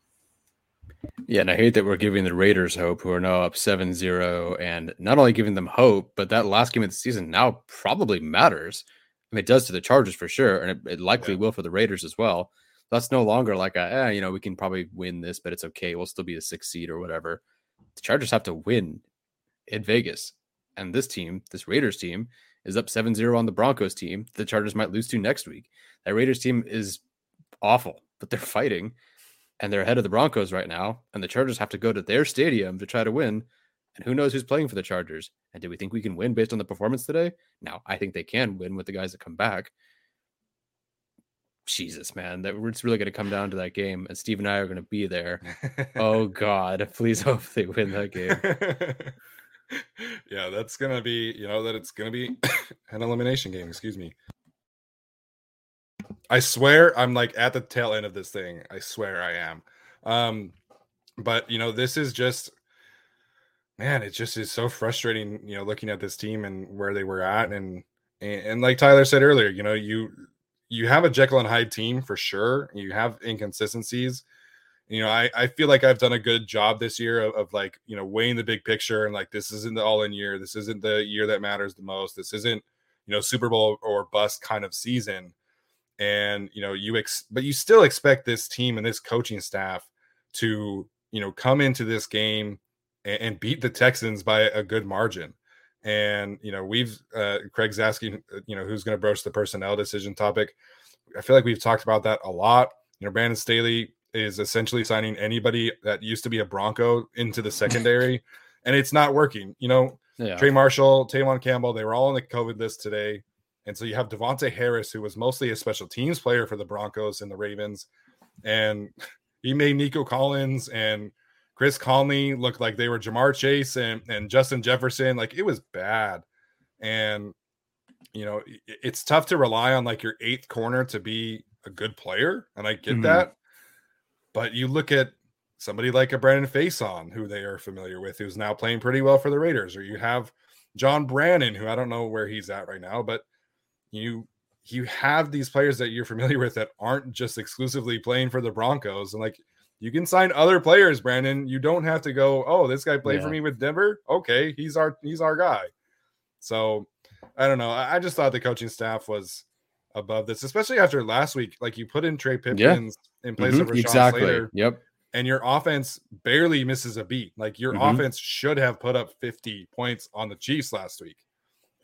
Yeah, and I hate that we're giving the Raiders hope, who are now up 7 0, and not only giving them hope, but that last game of the season now probably matters. I mean, it does to the Chargers for sure, and it, it likely yeah. will for the Raiders as well. That's no longer like a, eh, you know, we can probably win this, but it's okay. We'll still be a six seed or whatever. The Chargers have to win in Vegas. And this team, this Raiders team, is up 7 0 on the Broncos team. The Chargers might lose to next week. That Raiders team is awful, but they're <laughs> fighting and they're ahead of the Broncos right now. And the Chargers have to go to their stadium to try to win. And who knows who's playing for the Chargers? And do we think we can win based on the performance today? Now, I think they can win with the guys that come back. Jesus, man, that it's really going to come down to that game, and Steve and I are going to be there. oh <laughs> God, <laughs> please hope they win that game. <laughs> yeah, that's going to be, you know, that it's going to be <coughs> an elimination game. Excuse me. I swear, I'm like at the tail end of this thing. I swear I am. Um, but you know, this is just, man, it just is so frustrating. You know, looking at this team and where they were at, and and, and like Tyler said earlier, you know, you you have a Jekyll and Hyde team for sure. You have inconsistencies. You know, I, I feel like I've done a good job this year of, of like, you know, weighing the big picture and like this isn't the all in year. This isn't the year that matters the most. This isn't, you know, Super Bowl or bust kind of season. And, you know, you ex but you still expect this team and this coaching staff to, you know, come into this game and, and beat the Texans by a good margin. And you know, we've uh, Craig's asking, uh, you know, who's going to broach the personnel decision topic. I feel like we've talked about that a lot. You know, Brandon Staley is essentially signing anybody that used to be a Bronco into the secondary, <laughs> and it's not working. You know, yeah. Trey Marshall, Tevaughn Campbell, they were all on the COVID list today. And so you have Davontae Harris, who was mostly a special teams player for the Broncos and the Ravens. And he made Nico Collins and Chris Conley look like they were Ja'Marr Chase and, and Justin Jefferson. Like it was bad. And, you know, it's tough to rely on like your eighth corner to be a good player. And I get mm-hmm. that. But you look at somebody like a Brandon Facyson, who they are familiar with, who's now playing pretty well for the Raiders, or you have John Brannon, who I don't know where he's at right now, but you you have these players that you're familiar with that aren't just exclusively playing for the Broncos. And like you can sign other players, Brandon. You don't have to go, oh, this guy played yeah. for me with Denver. Okay, he's our he's our guy. So I don't know. I, I just thought the coaching staff was above this, especially after last week. Like you put in Trey Pipkins yeah. in place mm-hmm. of Rashawn exactly. Slater. Yep. And your offense barely misses a beat. Like your mm-hmm. offense should have put up 50 points on the Chiefs last week.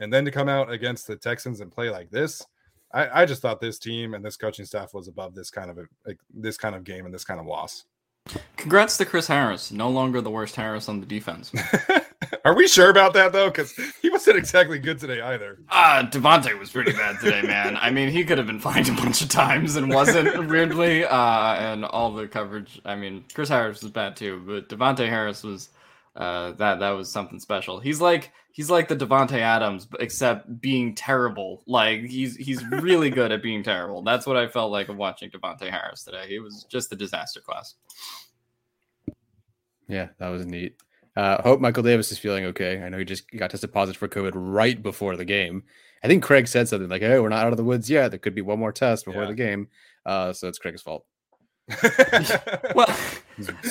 And then to come out against the Texans and play like this, I, I just thought this team and this coaching staff was above this kind of a like, this kind of game and this kind of loss. Congrats to Chris Harris. No longer the worst Harris on the defense. <laughs> Are we sure about that though? Because he wasn't exactly good today either. Uh Davontae was pretty bad today, man. I mean, he could have been fined a bunch of times and wasn't <laughs> weirdly. Uh, and all the coverage. I mean, Chris Harris was bad too, but Davontae Harris was uh, that that was something special. He's like he's like the Davante Adams, except being terrible. Like he's he's really good at being terrible. That's what I felt like of watching Davontae Harris today. He was just a disaster class. Yeah, that was neat. Uh, hope Michael Davis is feeling okay. I know he just got tested positive for COVID right before the game. I think Craig said something like, "Hey, we're not out of the woods yet. There could be one more test before yeah. the game." Uh, so it's Craig's fault. <laughs> <laughs> well,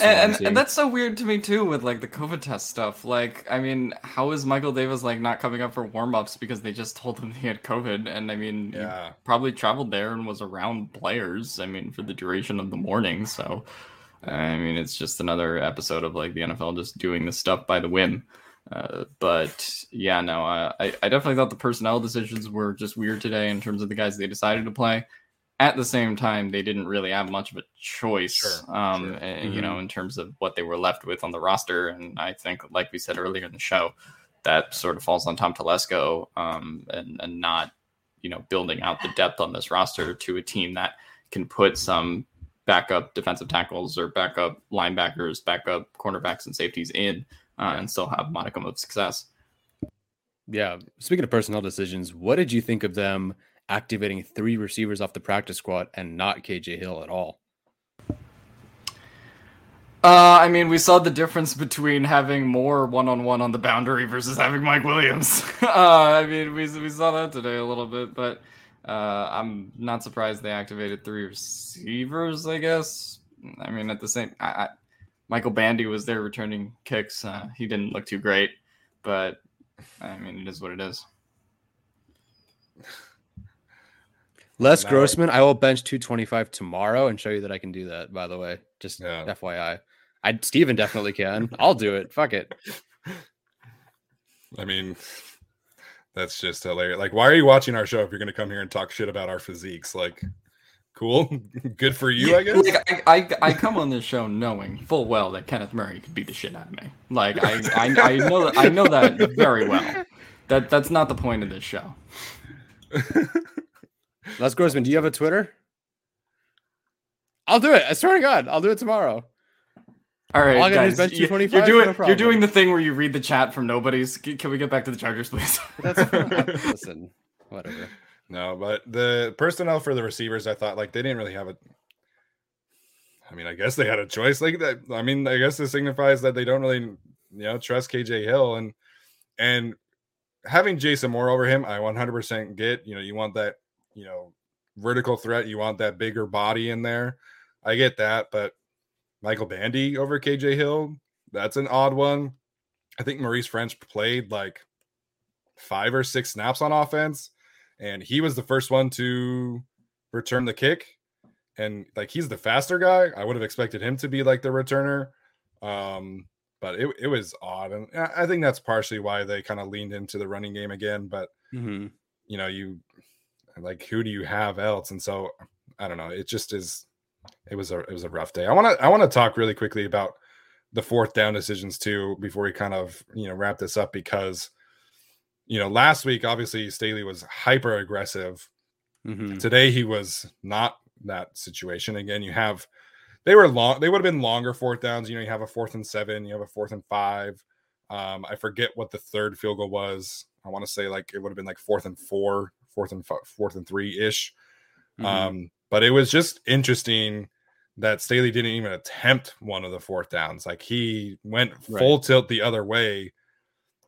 and, and that's so weird to me too with like the COVID test stuff. Like, I mean, how is Michael Davis like not coming up for warm ups because they just told him <laughs> he had COVID? And I mean, yeah. probably traveled there and was around players. I mean, for the duration of the morning. So, I mean, it's just another episode of like the NFL just doing this stuff by the whim. Uh, but yeah, no, I, I definitely thought the personnel decisions were just weird today in terms of the guys they decided to play at the same time, they didn't really have much of a choice, sure, um, sure. Mm-hmm. you know, mm-hmm. in terms of what they were left with on the roster. And I think, like we said earlier in the show, that sort of falls on Tom Telesco um, and, and not, you know, building out the depth on this roster to a team that can put some backup defensive tackles or backup linebackers, backup cornerbacks and safeties in uh, and still have modicum of success. Yeah. Speaking of personnel decisions, what did you think of them activating three receivers off the practice squad and not KJ Hill at all? Uh, I mean, we saw the difference between having more one-on-one on the boundary versus having Mike Williams. <laughs> uh, I mean, we we saw that today a little bit, but uh, I'm not surprised they activated three receivers. I guess. I mean, at the same, I, I, Michael Bandy was there returning kicks. Uh, he didn't look too great, but I mean, it is what it is. <laughs> Les Now- Grossman, I will bench 225 tomorrow and show you that I can do that, by the way. Just Yeah. FYI. I Steven definitely can. <laughs> I'll do it. Fuck it. I mean, that's just hilarious. Like, why are you watching our show if you're going to come here and talk shit about our physiques? Like, cool, <laughs> good for you, I guess. Like, I, I, I come on this show knowing full well that Kenneth Murray could beat the shit out of me. Like I, I, I know that I know that very well. That that's not the point of this show. <laughs> Les Grossman, do you have a Twitter? I'll do it. I swear to God, I'll do it tomorrow. All right, All I gotta do is guys, you, 225, you're no doing you're doing the thing where you read the chat from nobody's. Can can we get back to the Chargers, please? <laughs> That's <laughs> listen, whatever. No, but the personnel for the receivers, I thought like they didn't really have a. I mean, I guess they had a choice like that. I mean, I guess this signifies that they don't really, you know, trust KJ Hill and and having Jason Moore over him, I 100% get. You know, you want that, you know, vertical threat. You want that bigger body in there. I get that, but Michael Bandy over KJ Hill, that's an odd one. I think Maurice Ffrench played like five or six snaps on offense and he was the first one to return the kick and like he's the faster guy i would have expected him to be like the returner um but it, it was odd and i think that's partially why they kind of leaned into the running game again but Mhm. you know you like who do you have else? And so i don't know it just is it was a it was a rough day. I want to i want to talk really quickly about the fourth down decisions too before we kind of you know wrap this up because you know last week obviously staley was hyper aggressive Mhm. today he was not that situation. Again you have they were long they would have been longer fourth downs. You know you have a fourth and seven you have a fourth and five. Um i forget what the third field goal was. I want to say like it would have been like fourth and four fourth and fi- fourth and three ish Mhm. um but it was just interesting that Staley didn't even attempt one of the fourth downs like he went Right. full tilt the other way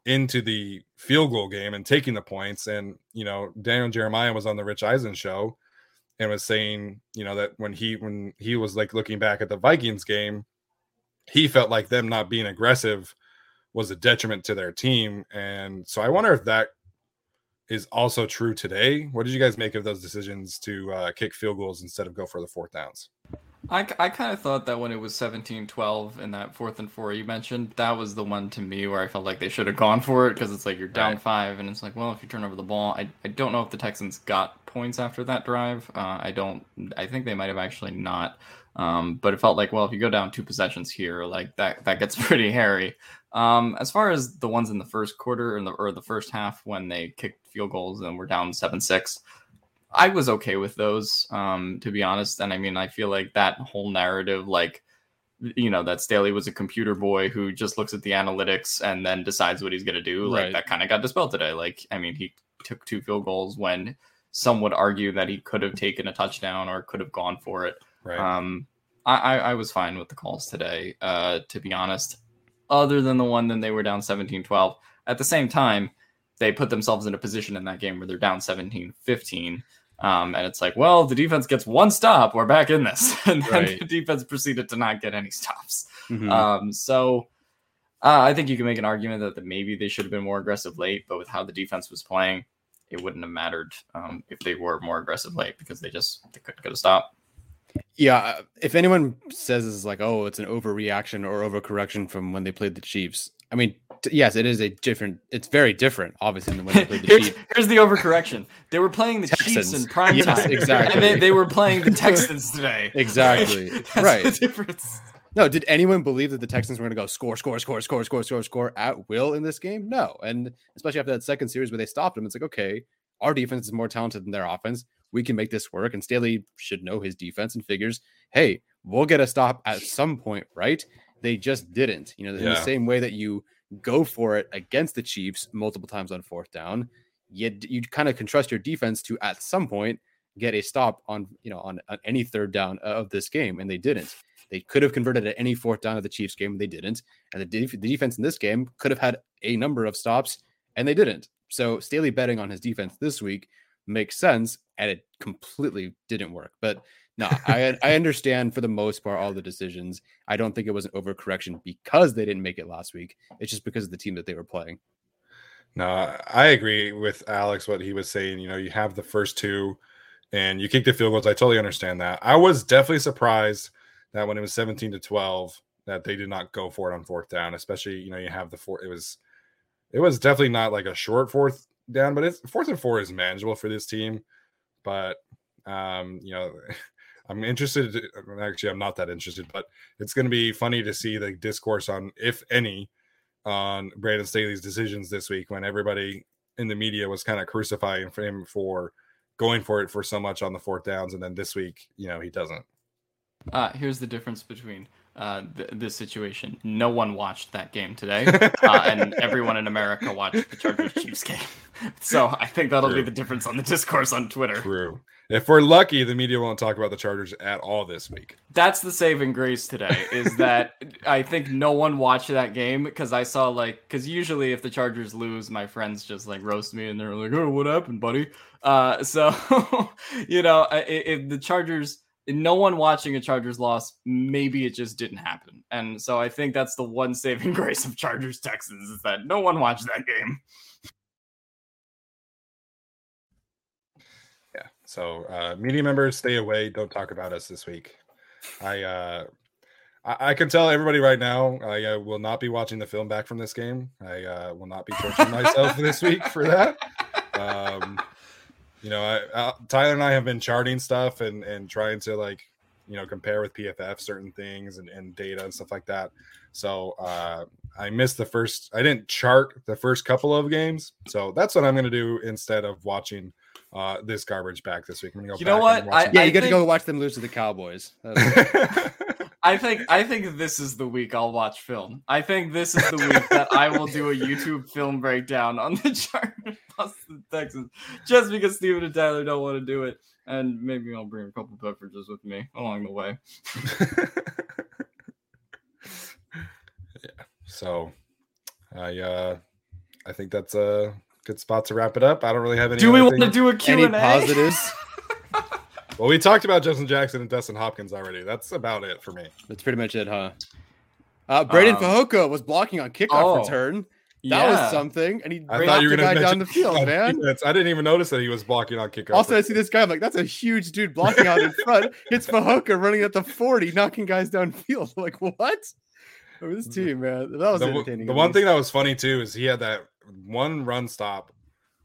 into the field goal game and taking the points. And, you know, Daniel Jeremiah was on the Rich Eisen show and was saying, you know, that when he when he was like looking back at the Vikings game, he felt like them not being aggressive was a detriment to their team. And so I wonder if that is also true today. What did you guys make of those decisions to uh, kick field goals instead of go for the fourth downs? I, I kind of thought that when it was 17 12 in that fourth and four you mentioned, that was the one to me where I felt like they should have gone for it because it's like you're down Right. five and it's like, well, if you turn over the ball, I, I don't know if the Texans got points after that drive. Uh, I don't, I think they might have actually not. Um, but it felt like, well, if you go down two possessions here, like that, that gets <laughs> pretty hairy. Um, as far as the ones in the first quarter and the, or the first half when they kicked field goals and were down 7 6, I was okay with those, um, to be honest. And I mean, I feel like that whole narrative, like, you know, that Staley was a computer boy who just looks at the analytics and then decides what he's going to do. Like, Right. that kind of got dispelled today. Like, I mean, he took two field goals when some would argue that he could have taken a touchdown or could have gone for it. Right. Um, I, I, I was fine with the calls today, uh, to be honest, other than the one then they were down 17 12. At the same time, they put themselves in a position in that game where they're down 17 15. Um, and it's like, well, the defense gets one stop, we're back in this. <laughs> And then Right. the defense proceeded to not get any stops. Mhm. Um, so uh, I think you can make an argument that, that maybe they should have been more aggressive late, but with how the defense was playing, it wouldn't have mattered um, if they were more aggressive late because they just they couldn't get a stop. Yeah, uh, if anyone says it's like, oh, it's an overreaction or overcorrection from when they played the Chiefs, I mean, t- yes, it is a different. It's very different, obviously, than when they played the <laughs> here's, Chiefs. here's the overcorrection. They were playing the <laughs> Chiefs Texans. in prime Yes, time. exactly. And they, they were playing the Texans <laughs> today. Exactly. Right. the difference. No, did anyone believe that the Texans were going to go score, score, score, score, score, score, score at will in this game? No, and especially after that second series where they stopped them, it's like, okay, our defense is more talented than their offense. We can make this work, and Staley should know his defense and figures, hey, we'll get a stop at some point, right? They just didn't. You know, in the same way that you go for it against the Chiefs multiple times on fourth down, you you kind of can trust your defense to at some point get a stop on you know on, on any third down uh, of this game, and they didn't. They could have converted at any fourth down of the Chiefs game, and they didn't. And the, def- the defense in this game could have had a number of stops, and they didn't. So Staley betting on his defense this week makes sense, and it completely didn't work. But no, I I understand for the most part all the decisions. I don't think it was an overcorrection because they didn't make it last week. It's just because of the team that they were playing. No, I agree with Alex what he was saying. You know, you have the first two, and you kick the field goals. I totally understand that. I was definitely surprised that when it was 17 to 12 that they did not go for it on fourth down, especially you know you have the four. It was it was definitely not like a short fourth down, but it's fourth and four is manageable for this team. But um, you know, <laughs> I'm interested. Actually, I'm not that interested, but it's going to be funny to see the discourse on, if any, on Brandon Staley's decisions this week when everybody in the media was kind of crucifying him for going for it for so much on the fourth downs, and then this week, you know, he doesn't. Uh, here's the difference between uh, th- this situation. No one watched that game today, <laughs> uh, and everyone in America watched the Chargers Chiefs game. <laughs> so I think that'll True. be the difference on the discourse on Twitter. True. If we're lucky, the media won't talk about the Chargers at all this week. That's the saving grace today is that <laughs> I think no one watched that game because I saw like because usually if the Chargers lose, my friends just like roast me and they're like, "Oh, what happened, buddy?" Uh, so you know, if, if the Chargers no one watching a Chargers loss, maybe it just didn't happen. And so I think that's the one saving <laughs> grace of Chargers Texans is that no one watched that game. Yeah. So uh media members stay away. Don't talk about us this week. I uh I, I can tell everybody right now I uh, will not be watching the film back from this game. I uh, will not be torturing myself <laughs> this week for that. Um you know, I, I, Tyler and I have been charting stuff and and trying to like, you know, compare with PFF certain things and, and data and stuff like that. So uh, I missed the first. I didn't chart the first couple of games, so that's what I'm going to do instead of watching uh, this garbage back this week. I'm gonna go. You know what? I, yeah, you got to go watch them lose to the Cowboys. <laughs> I think I think this is the week I'll watch film. I think this is the week that I will do a YouTube film breakdown on the <laughs> Chargers plus the Texans, just because Steven and Tyler don't want to do it, and maybe I'll bring a couple beverages with me along the way. <laughs> yeah. So, I uh, I think that's a good spot to wrap it up. I don't really have any. Do we want to do a Q and A? Positives. <laughs> Well, we talked about Justin Jackson and Dustin Hopkins already. That's about it for me. That's pretty much it, huh? Uh, Breiden um, Fehoko was blocking on kickoff oh, return. That yeah. was something, and he I thought you were going to down the field, <laughs> man. I didn't even notice that he was blocking on kickoff. Also, I see this guy. I'm like, that's a huge dude blocking out in front. It's Fehoko running at the 40, knocking guys downfield. <laughs> like, what? Oh, this team, man. That was the, entertaining. The one thing that was funny too is he had that one run stop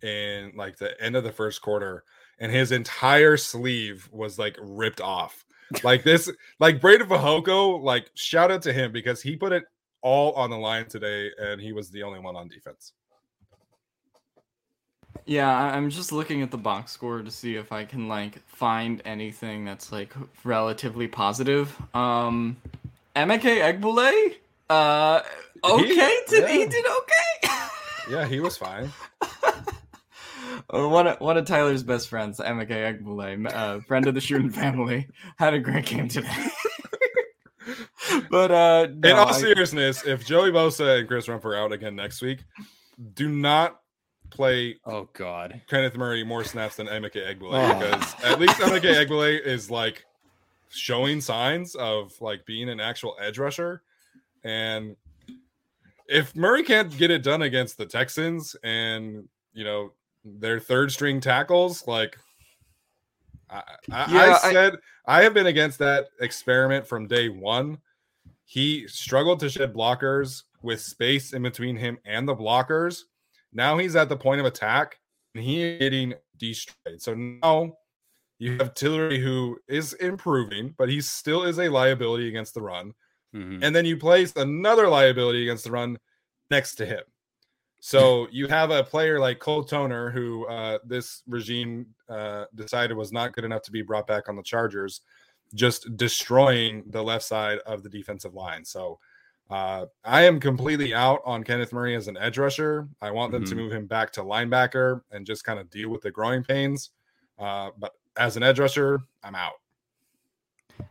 in like the end of the first quarter and his entire sleeve was like ripped off. Like this, like Breiden Fehoko, like shout out to him because he put it all on the line today and he was the only one on defense. Yeah, I'm just looking at the box score to see if I can like find anything that's like relatively positive. Um Emeka Egbule, uh okay, he, did yeah. he did okay. yeah, he was fine. <laughs> one of, one of Tyler's best friends, Emeka Egbule, uh, friend of the shooting family, had a great game today. <laughs> but uh, no, in all I... seriousness, if Joey Bosa and Chris Rumph are out again next week, do not play. Oh God, Kenneth Murray more snaps than Emeka Egbule oh. because at least Emeka Egbule is like showing signs of like being an actual edge rusher, and if Murray can't get it done against the Texans and you know their third string tackles. Like I, I, yeah, I said, I, I have been against that experiment from day one. He struggled to shed blockers with space in between him and the blockers. Now he's at the point of attack and he is getting destroyed. So now you have Tillery who is improving, but he still is a liability against the run. Mm-hmm. And then you place another liability against the run next to him. So you have a player like Cole Toner, who uh, this regime uh, decided was not good enough to be brought back on the Chargers, just destroying the left side of the defensive line. So uh, I am completely out on Kenneth Murray as an edge rusher. I want them mm-hmm. to move him back to linebacker and just kind of deal with the growing pains. Uh, but as an edge rusher, I'm out.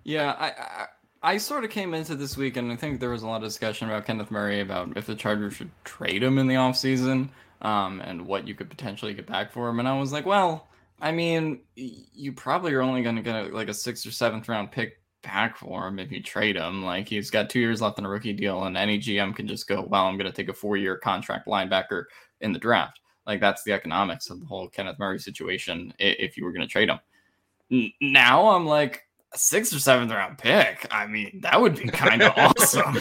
Yeah, I, I sort of came into this week, and I think there was a lot of discussion about Kenneth Murray about if the Chargers should trade him in the offseason um, and what you could potentially get back for him. And I was like, well, I mean, you probably are only going to get like a sixth or seventh round pick back for him if you trade him. Like he's got two years left on a rookie deal, and any GM can just go, well, I'm going to take a four year contract linebacker in the draft. Like that's the economics of the whole Kenneth Murray situation if you were going to trade him. now I'm like a sixth or seventh round pick. I mean, that would be kind of <laughs> awesome.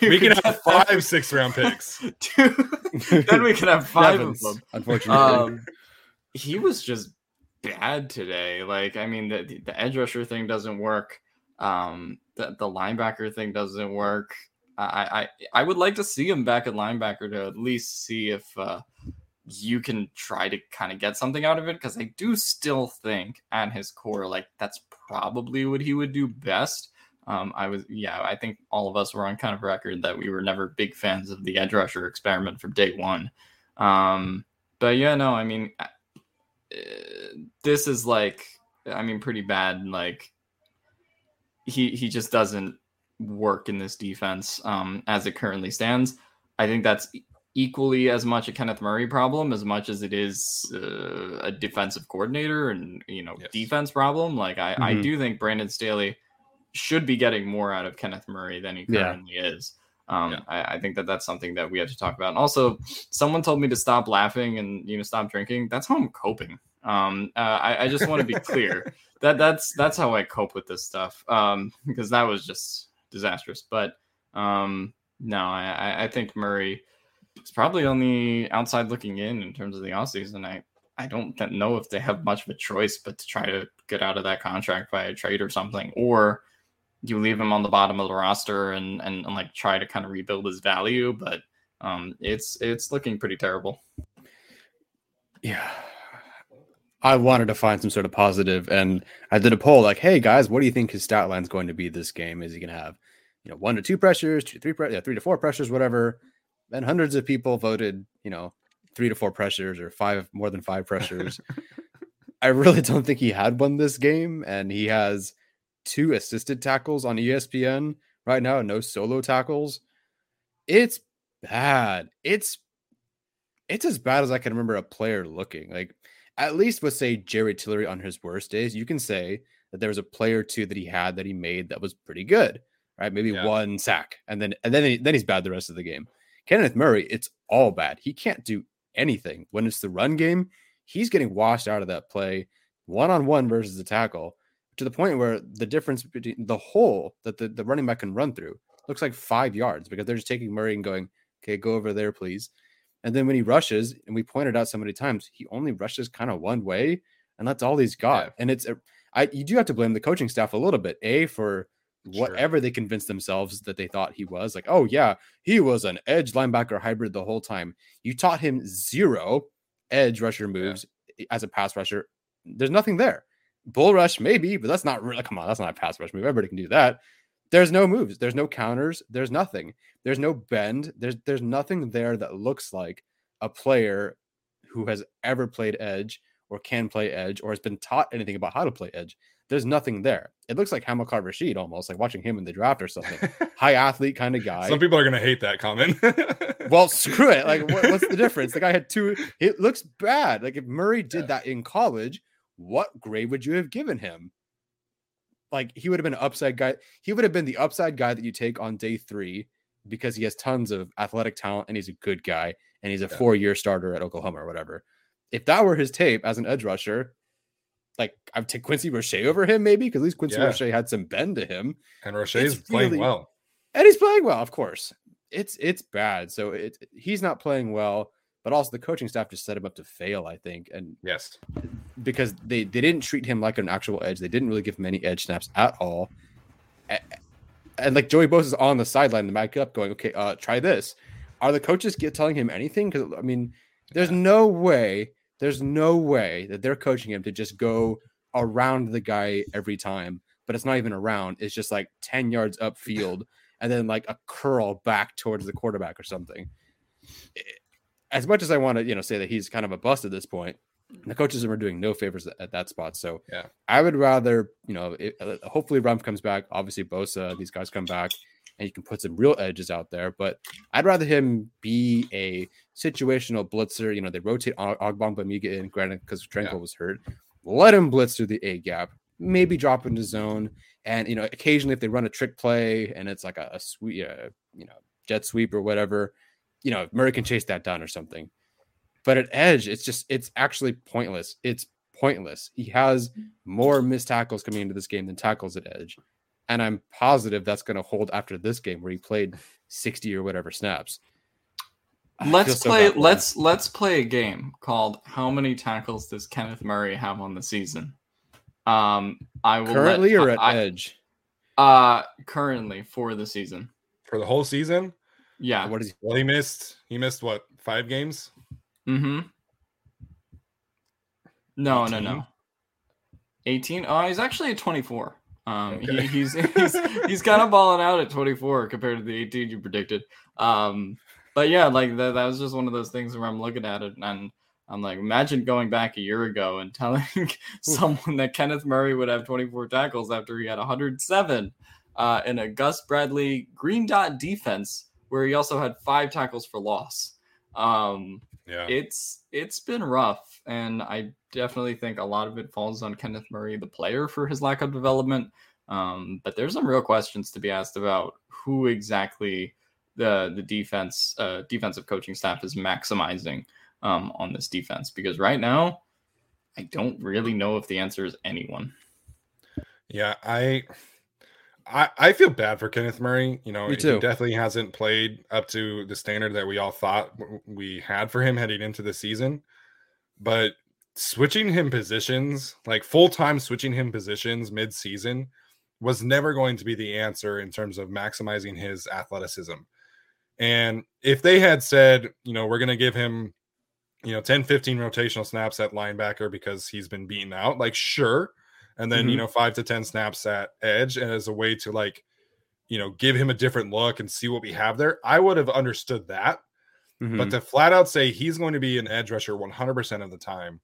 we can have five sixth round picks. <laughs> then we can have <laughs> five of them. Unfortunately, Um, he was just bad today. Like, I mean, the the edge rusher thing doesn't work. Um, the the linebacker thing doesn't work. I I I would like to see him back at linebacker to at least see if uh, you can try to kind of get something out of it because I do still think at his core like that's probably what he would do best. Um, I was yeah, I think all of us were on kind of record that we were never big fans of the edge rusher experiment from day one. Um, but yeah, no, I mean, uh, this is like, I mean, pretty bad. Like he he just doesn't work in this defense um, as it currently stands. I think that's equally as much a Kenneth Murray problem as much as it is uh, a defensive coordinator and you know Yes. defense problem. Like I, I Mhm. do think Brandon Staley should be getting more out of Kenneth Murray than he Yeah. currently is. Um, Yeah. I, I think that that's something that we have to talk about. And also, someone told me to stop laughing and you know stop drinking. That's how I'm coping. Um, uh, I, I just want to be clear <laughs> that that's that's how I cope with this stuff. Um, because that was just disastrous. But um, no, I, I- I think Murray is probably on the outside looking in in terms of the offseason. I I don't know if they have much of a choice but to try to get out of that contract by a trade or something, or you leave him on the bottom of the roster and and, and like try to kind of rebuild his value. But um, it's it's looking pretty terrible. yeah. I wanted to find some sort of positive, and I did a poll like, "Hey guys, what do you think his stat line's going to be this game? Is he going to have, you know, one to two pressures, two to three, pre- yeah, three to four pressures, whatever?" And hundreds of people voted, you know, three to four pressures or five more than five pressures. <laughs> I really don't think he had one this game, and he has two assisted tackles on ESPN right now, no solo tackles. It's bad. It's it's as bad as I can remember a player looking. Like at least with say Jerry Tillery on his worst days, you can say that there was a player or two that he had that he made that was pretty good, right? Maybe Yeah. one sack, and then and then he, then he's bad the rest of the game. Kenneth Murray, it's all bad. He can't do anything when it's the run game. He's getting washed out of that play one on one versus the tackle to the point where the difference between the hole that the, the running back can run through looks like five yards because they're just taking Murray and going, okay, go over there, please. And then when he rushes, and we pointed out so many times, he only rushes kind of one way, and that's all he's got. Yeah. And it's a, I you do have to blame the coaching staff a little bit, a for Sure. whatever they convinced themselves that they thought he was. Like, oh yeah, he was an edge linebacker hybrid the whole time. You taught him zero edge rusher moves eh, as a pass rusher. There's nothing there. Bull rush maybe, but that's not really. Come on, that's not a pass rush move. Everybody can do that. There's no moves. There's no counters. There's nothing. There's no bend. There's there's nothing there that looks like a player who has ever played edge or can play edge or has been taught anything about how to play edge. There's nothing there. It looks like Hamilcar Rashed almost, like watching him in the draft or something. <laughs> High athlete kind of guy. Some people are gonna hate that comment. <laughs> Well, screw it. Like, what, what's the <laughs> difference? The guy had two. It looks bad. Like, if Murray did Yeah. that in college, what grade would you have given him? Like, he would have been an upside guy. He would have been the upside guy that you take on day three because he has tons of athletic talent and he's a good guy and he's a Yeah. four year starter at Oklahoma or whatever. If that were his tape as an edge rusher, like I'd take Quincy Roche over him, maybe because at least Quincy Yeah. Roche had some bend to him and Roche's It's playing really- well. and he's playing well, of course. It's it's bad. So it he's not playing well, but also the coaching staff just set him up to fail, I think. And Yes. because they they didn't treat him like an actual edge, they didn't really give him any edge snaps at all. A- And like Joey Bosa is on the sideline, the back up, going, "Okay, uh, try this." Are the coaches get telling him anything? Because I mean, there's no way, there's no way that they're coaching him to just go around the guy every time. But it's not even around; it's just like ten yards upfield, and then like a curl back towards the quarterback or something. As much as I want to, you know, say that he's kind of a bust at this point, the coaches are doing no favors at, at that spot. So Yeah. I would rather, you know, it, uh, hopefully Rumph comes back. Obviously Bosa, these guys come back, and you can put some real edges out there. But I'd rather him be a situational blitzer. You know, they rotate Og- Ogbongbemiga in, granted because Tranquill was hurt. Let him blitz through the A gap, maybe drop into zone, and you know, occasionally if they run a trick play and it's like a, a sweep, uh, you know, jet sweep or whatever, you know, Murray can chase that down or something. But at edge, it's just it's actually pointless. It's pointless. He has more missed tackles coming into this game than tackles at edge. And I'm positive that's going to hold after this game where he played 60 or whatever snaps. Let's so play let's let's play a game called How many tackles does Kenneth Murray have on the season? Um I will currently let, or at I, edge? Uh currently for the season. For the whole season? Yeah. What is he? Well, he missed he missed what, 5 games? Mm-hmm. No, 18? no, no. 18? Oh, he's actually at 24. Um, okay. he, he's he's he's kind of balling out at 24 compared to the 18 you predicted. Um, but yeah, like that, that was just one of those things where I'm looking at it and I'm like, imagine going back a year ago and telling <laughs> someone that Kenneth Murray would have 24 tackles after he had 107 uh, in a Gus Bradley green dot defense where he also had five tackles for loss. Um, yeah, it's it's been rough, and I definitely think a lot of it falls on Kenneth Murray, the player, for his lack of development. Um, but there's some real questions to be asked about who exactly the the defense uh, defensive coaching staff is maximizing um, on this defense because right now I don't really know if the answer is anyone. Yeah, I I, I feel bad for Kenneth Murray. You know, he definitely hasn't played up to the standard that we all thought we had for him heading into the season. But switching him positions, like full time switching him positions mid season, was never going to be the answer in terms of maximizing his athleticism. And if they had said, you know, we're going to give him, you know, 10, 15 rotational snaps at linebacker because he's been beaten out, like, sure. And then, mm-hmm. you know, five to 10 snaps at edge and as a way to, like, you know, give him a different look and see what we have there, I would have understood that. Mm-hmm. But to flat out say he's going to be an edge rusher 100% of the time,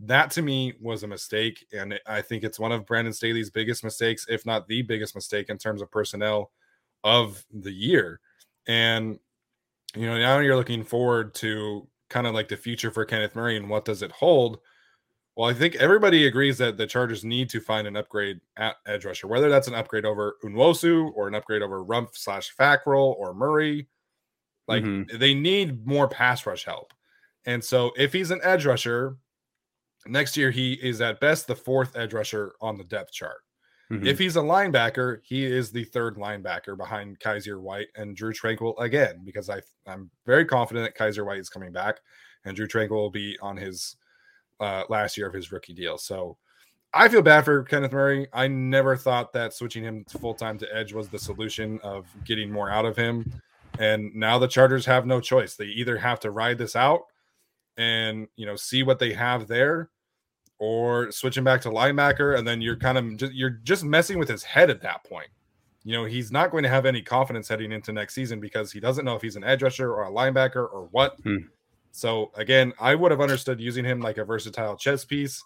that to me was a mistake. And I think it's one of Brandon Staley's biggest mistakes, if not the biggest mistake in terms of personnel of the year. And, you know, now you're looking forward to kind of like the future for Kenneth Murray and what does it hold? Well, I think everybody agrees that the Chargers need to find an upgrade at edge rusher, whether that's an upgrade over Nwosu or an upgrade over Rumph slash Fackrell or Murray. Like mm-hmm. they need more pass rush help. And so if he's an edge rusher, next year he is at best the fourth edge rusher on the depth chart. Mm-hmm. If he's a linebacker, he is the third linebacker behind Kyzir White and Drue Tranquill again, because I I'm very confident that Kyzir White is coming back and Drue Tranquill will be on his uh, last year of his rookie deal. So I feel bad for Kenneth Murray. I never thought that switching him full time to edge was the solution of getting more out of him. And now the Chargers have no choice. They either have to ride this out and you know see what they have there or switching back to linebacker and then you're kind of just you're just messing with his head at that point you know he's not going to have any confidence heading into next season because he doesn't know if he's an edge rusher or a linebacker or what hmm. So again i would have understood using him like a versatile chess piece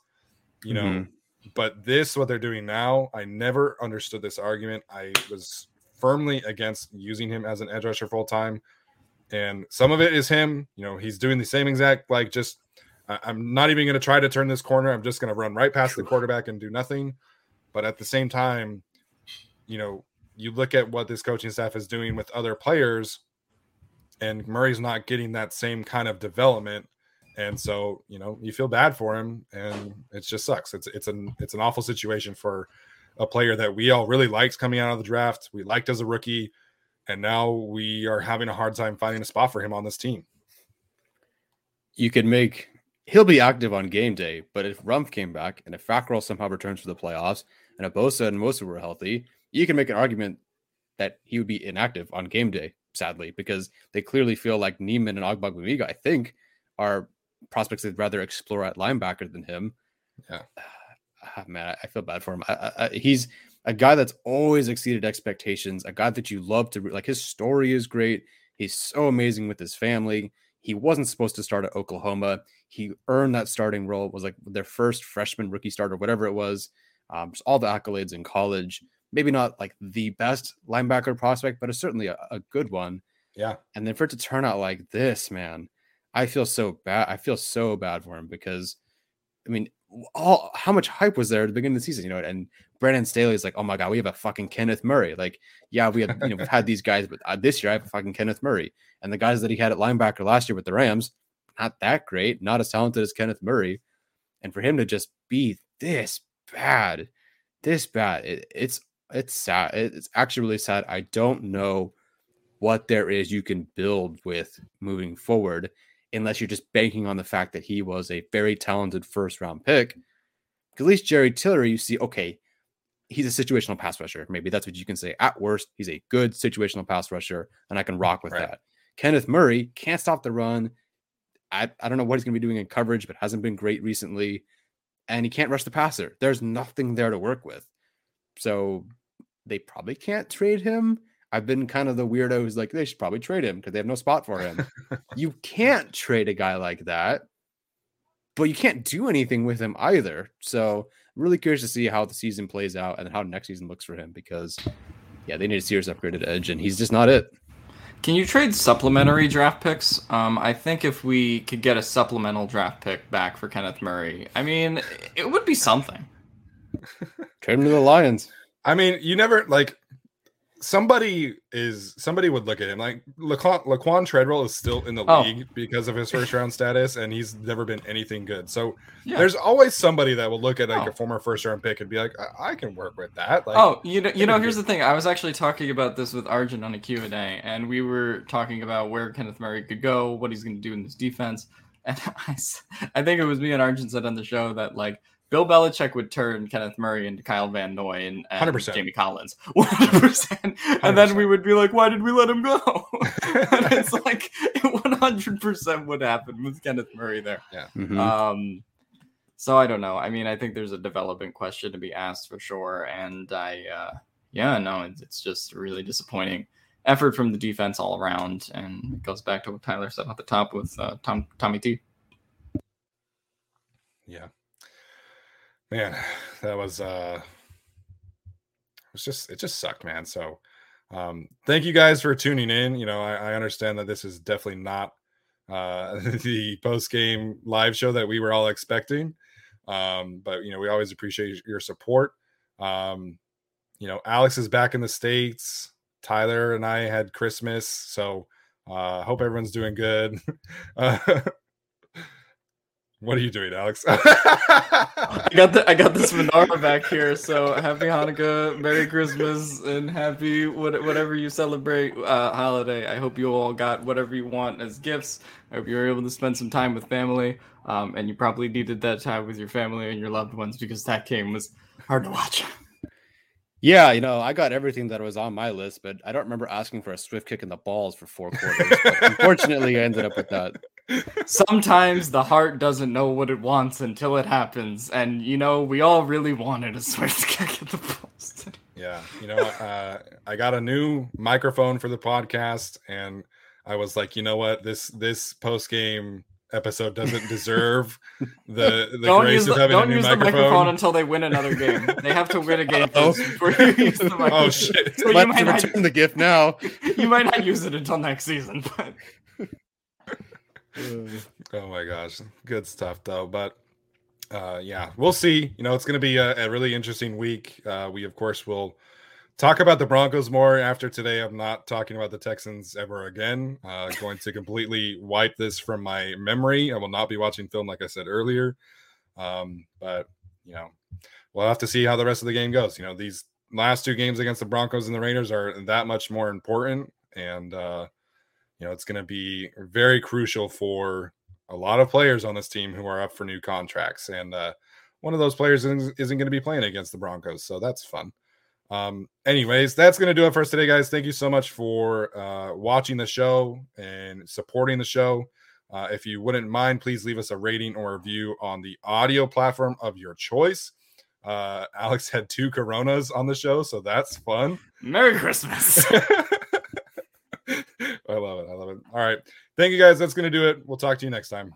you know mm-hmm. but this what they're doing now i never understood this argument i was firmly against using him as an edge rusher full time and some of it is him you know he's doing the same exact like just I'm not even going to try to turn this corner. I'm just going to run right past the quarterback and do nothing. But at the same time, you know, you look at what this coaching staff is doing with other players, and Murray's not getting that same kind of development. And so, you know, you feel bad for him, and it just sucks. It's it's an it's an awful situation for a player that we all really liked coming out of the draft. We liked as a rookie, and now we are having a hard time finding a spot for him on this team. You could make he'll be active on game day. But if Rumph came back and if Fackrell somehow returns for the playoffs and if Bosa and Mosa were healthy, you can make an argument that he would be inactive on game day, sadly, because they clearly feel like Niemann and Ogbongbemiga, I think, are prospects they'd rather explore at linebacker than him. Yeah. <sighs> Ah, man, I feel bad for him. I, I, he's a guy that's always exceeded expectations, a guy that you love to like. His story is great. He's so amazing with his family. He wasn't supposed to start at Oklahoma. He earned that starting role. It was like their first freshman rookie starter, whatever it was. Um, just all the accolades in college. Maybe not like the best linebacker prospect, but it's certainly a, a good one. Yeah. And then for it to turn out like this, man, I feel so bad. I feel so bad for him because, I mean, all how much hype was there at the beginning of the season, you know? And Brandon Staley is like, oh my god, we have a fucking Kenneth Murray. Like, yeah, we have, you know, we've had these guys, but uh, this year I have a fucking Kenneth Murray. And the guys that he had at linebacker last year with the Rams, not that great, not as talented as Kenneth Murray. And for him to just be this bad, this bad, it, it's it's sad. It's actually really sad. I don't know what there is you can build with moving forward unless you're just banking on the fact that he was a very talented first round pick. At least Jerry Tillery, you see, okay, he's a situational pass rusher. Maybe that's what you can say. At worst, he's a good situational pass rusher, and I can rock with right. that. Kenneth Murray can't stop the run. I, I don't know what he's going to be doing in coverage, but hasn't been great recently. And he can't rush the passer. There's nothing there to work with. So they probably can't trade him. I've been kind of the weirdo who's like, they should probably trade him because they have no spot for him. <laughs> you can't trade a guy like that, but you can't do anything with him either. So I'm really curious to see how the season plays out and how next season looks for him because, yeah, they need a serious upgraded edge, and he's just not it. Can you trade supplementary draft picks? Um, I think if we could get a supplemental draft pick back for Kenneth Murray, I mean, it would be something. <laughs> Trade him to the Lions. I mean, you never like somebody is somebody would look at him like Laquon, Laquon Treadwell is still in the oh. league because of his first round status, and he's never been anything good. So yeah. there's always somebody that will look at like oh. a former first round pick and be like, I, I can work with that. Like, oh, you know, you know, <laughs> here's the thing. I was actually talking about this with Arjun on a Q and A, and we were talking about where Kenneth Murray could go, what he's going to do in this defense, and <laughs> I, I think it was me and Arjun said on the show that like Bill Belichick would turn Kenneth Murray into Kyle Van Noy and, and 100%. Jamie Collins, <laughs> 100%. And then we would be like, why did we let him go? <laughs> and <laughs> it's like 100% would happen with Kenneth Murray there. Yeah. Mm-hmm. Um, so I don't know. I mean, I think there's a development question to be asked for sure. And I, uh, yeah, no, it's, it's just really disappointing effort from the defense all around. And it goes back to what Tyler said at the top with uh, Tom, Tommy T. Yeah man, that was uh it was just it just sucked, man. So um thank you guys for tuning in. You know, I, I understand that this is definitely not uh <laughs> the post game live show that we were all expecting. Um, but you know, we always appreciate your support. Um, you know, Alex is back in the States. Tyler and I had Christmas, so uh hope everyone's doing good. <laughs> uh, what are you doing, Alex? <laughs> I got the I got this menorah back here. So happy Hanukkah, Merry Christmas, and happy what, whatever you celebrate uh, holiday. I hope you all got whatever you want as gifts. I hope you were able to spend some time with family. Um, and you probably needed that time with your family and your loved ones because that game was hard to watch. Yeah, you know, I got everything that was on my list, but I don't remember asking for a swift kick in the balls for four quarters. <laughs> unfortunately, I ended up with that. Sometimes the heart doesn't know what it wants until it happens, and you know, we all really wanted a swift <laughs> kick at the post. Yeah, you know, uh, I got a new microphone for the podcast, and I was like, you know what, this this post game episode doesn't deserve the, <laughs> the don't grace use of having don't a new use microphone. the microphone until they win another game. They have to win a game <laughs> first before you use the microphone. Oh shit! So you might not, return the gift now. you might not use it until next season, but. <laughs> oh my gosh, good stuff though. But uh, yeah, we'll see. You know, it's going to be a, a, really interesting week. Uh, we of course will talk about the Broncos more after today. I'm not talking about the Texans ever again. Uh, going to completely wipe this from my memory. I will not be watching film, like I said earlier. Um, but you know, we'll have to see how the rest of the game goes. You know, these last two games against the Broncos and the Raiders are that much more important, and uh, you know, it's going to be very crucial for a lot of players on this team who are up for new contracts, and uh, one of those players isn't, isn't going to be playing against the Broncos, so that's fun. Um, anyways, that's going to do it for us today, guys. Thank you so much for uh, watching the show and supporting the show. Uh, if you wouldn't mind, please leave us a rating or review on the audio platform of your choice. Uh, Alex had two Coronas on the show, so that's fun. Merry Christmas. <laughs> I love it. I love it. All right. Thank you guys. That's going to do it. We'll talk to you next time.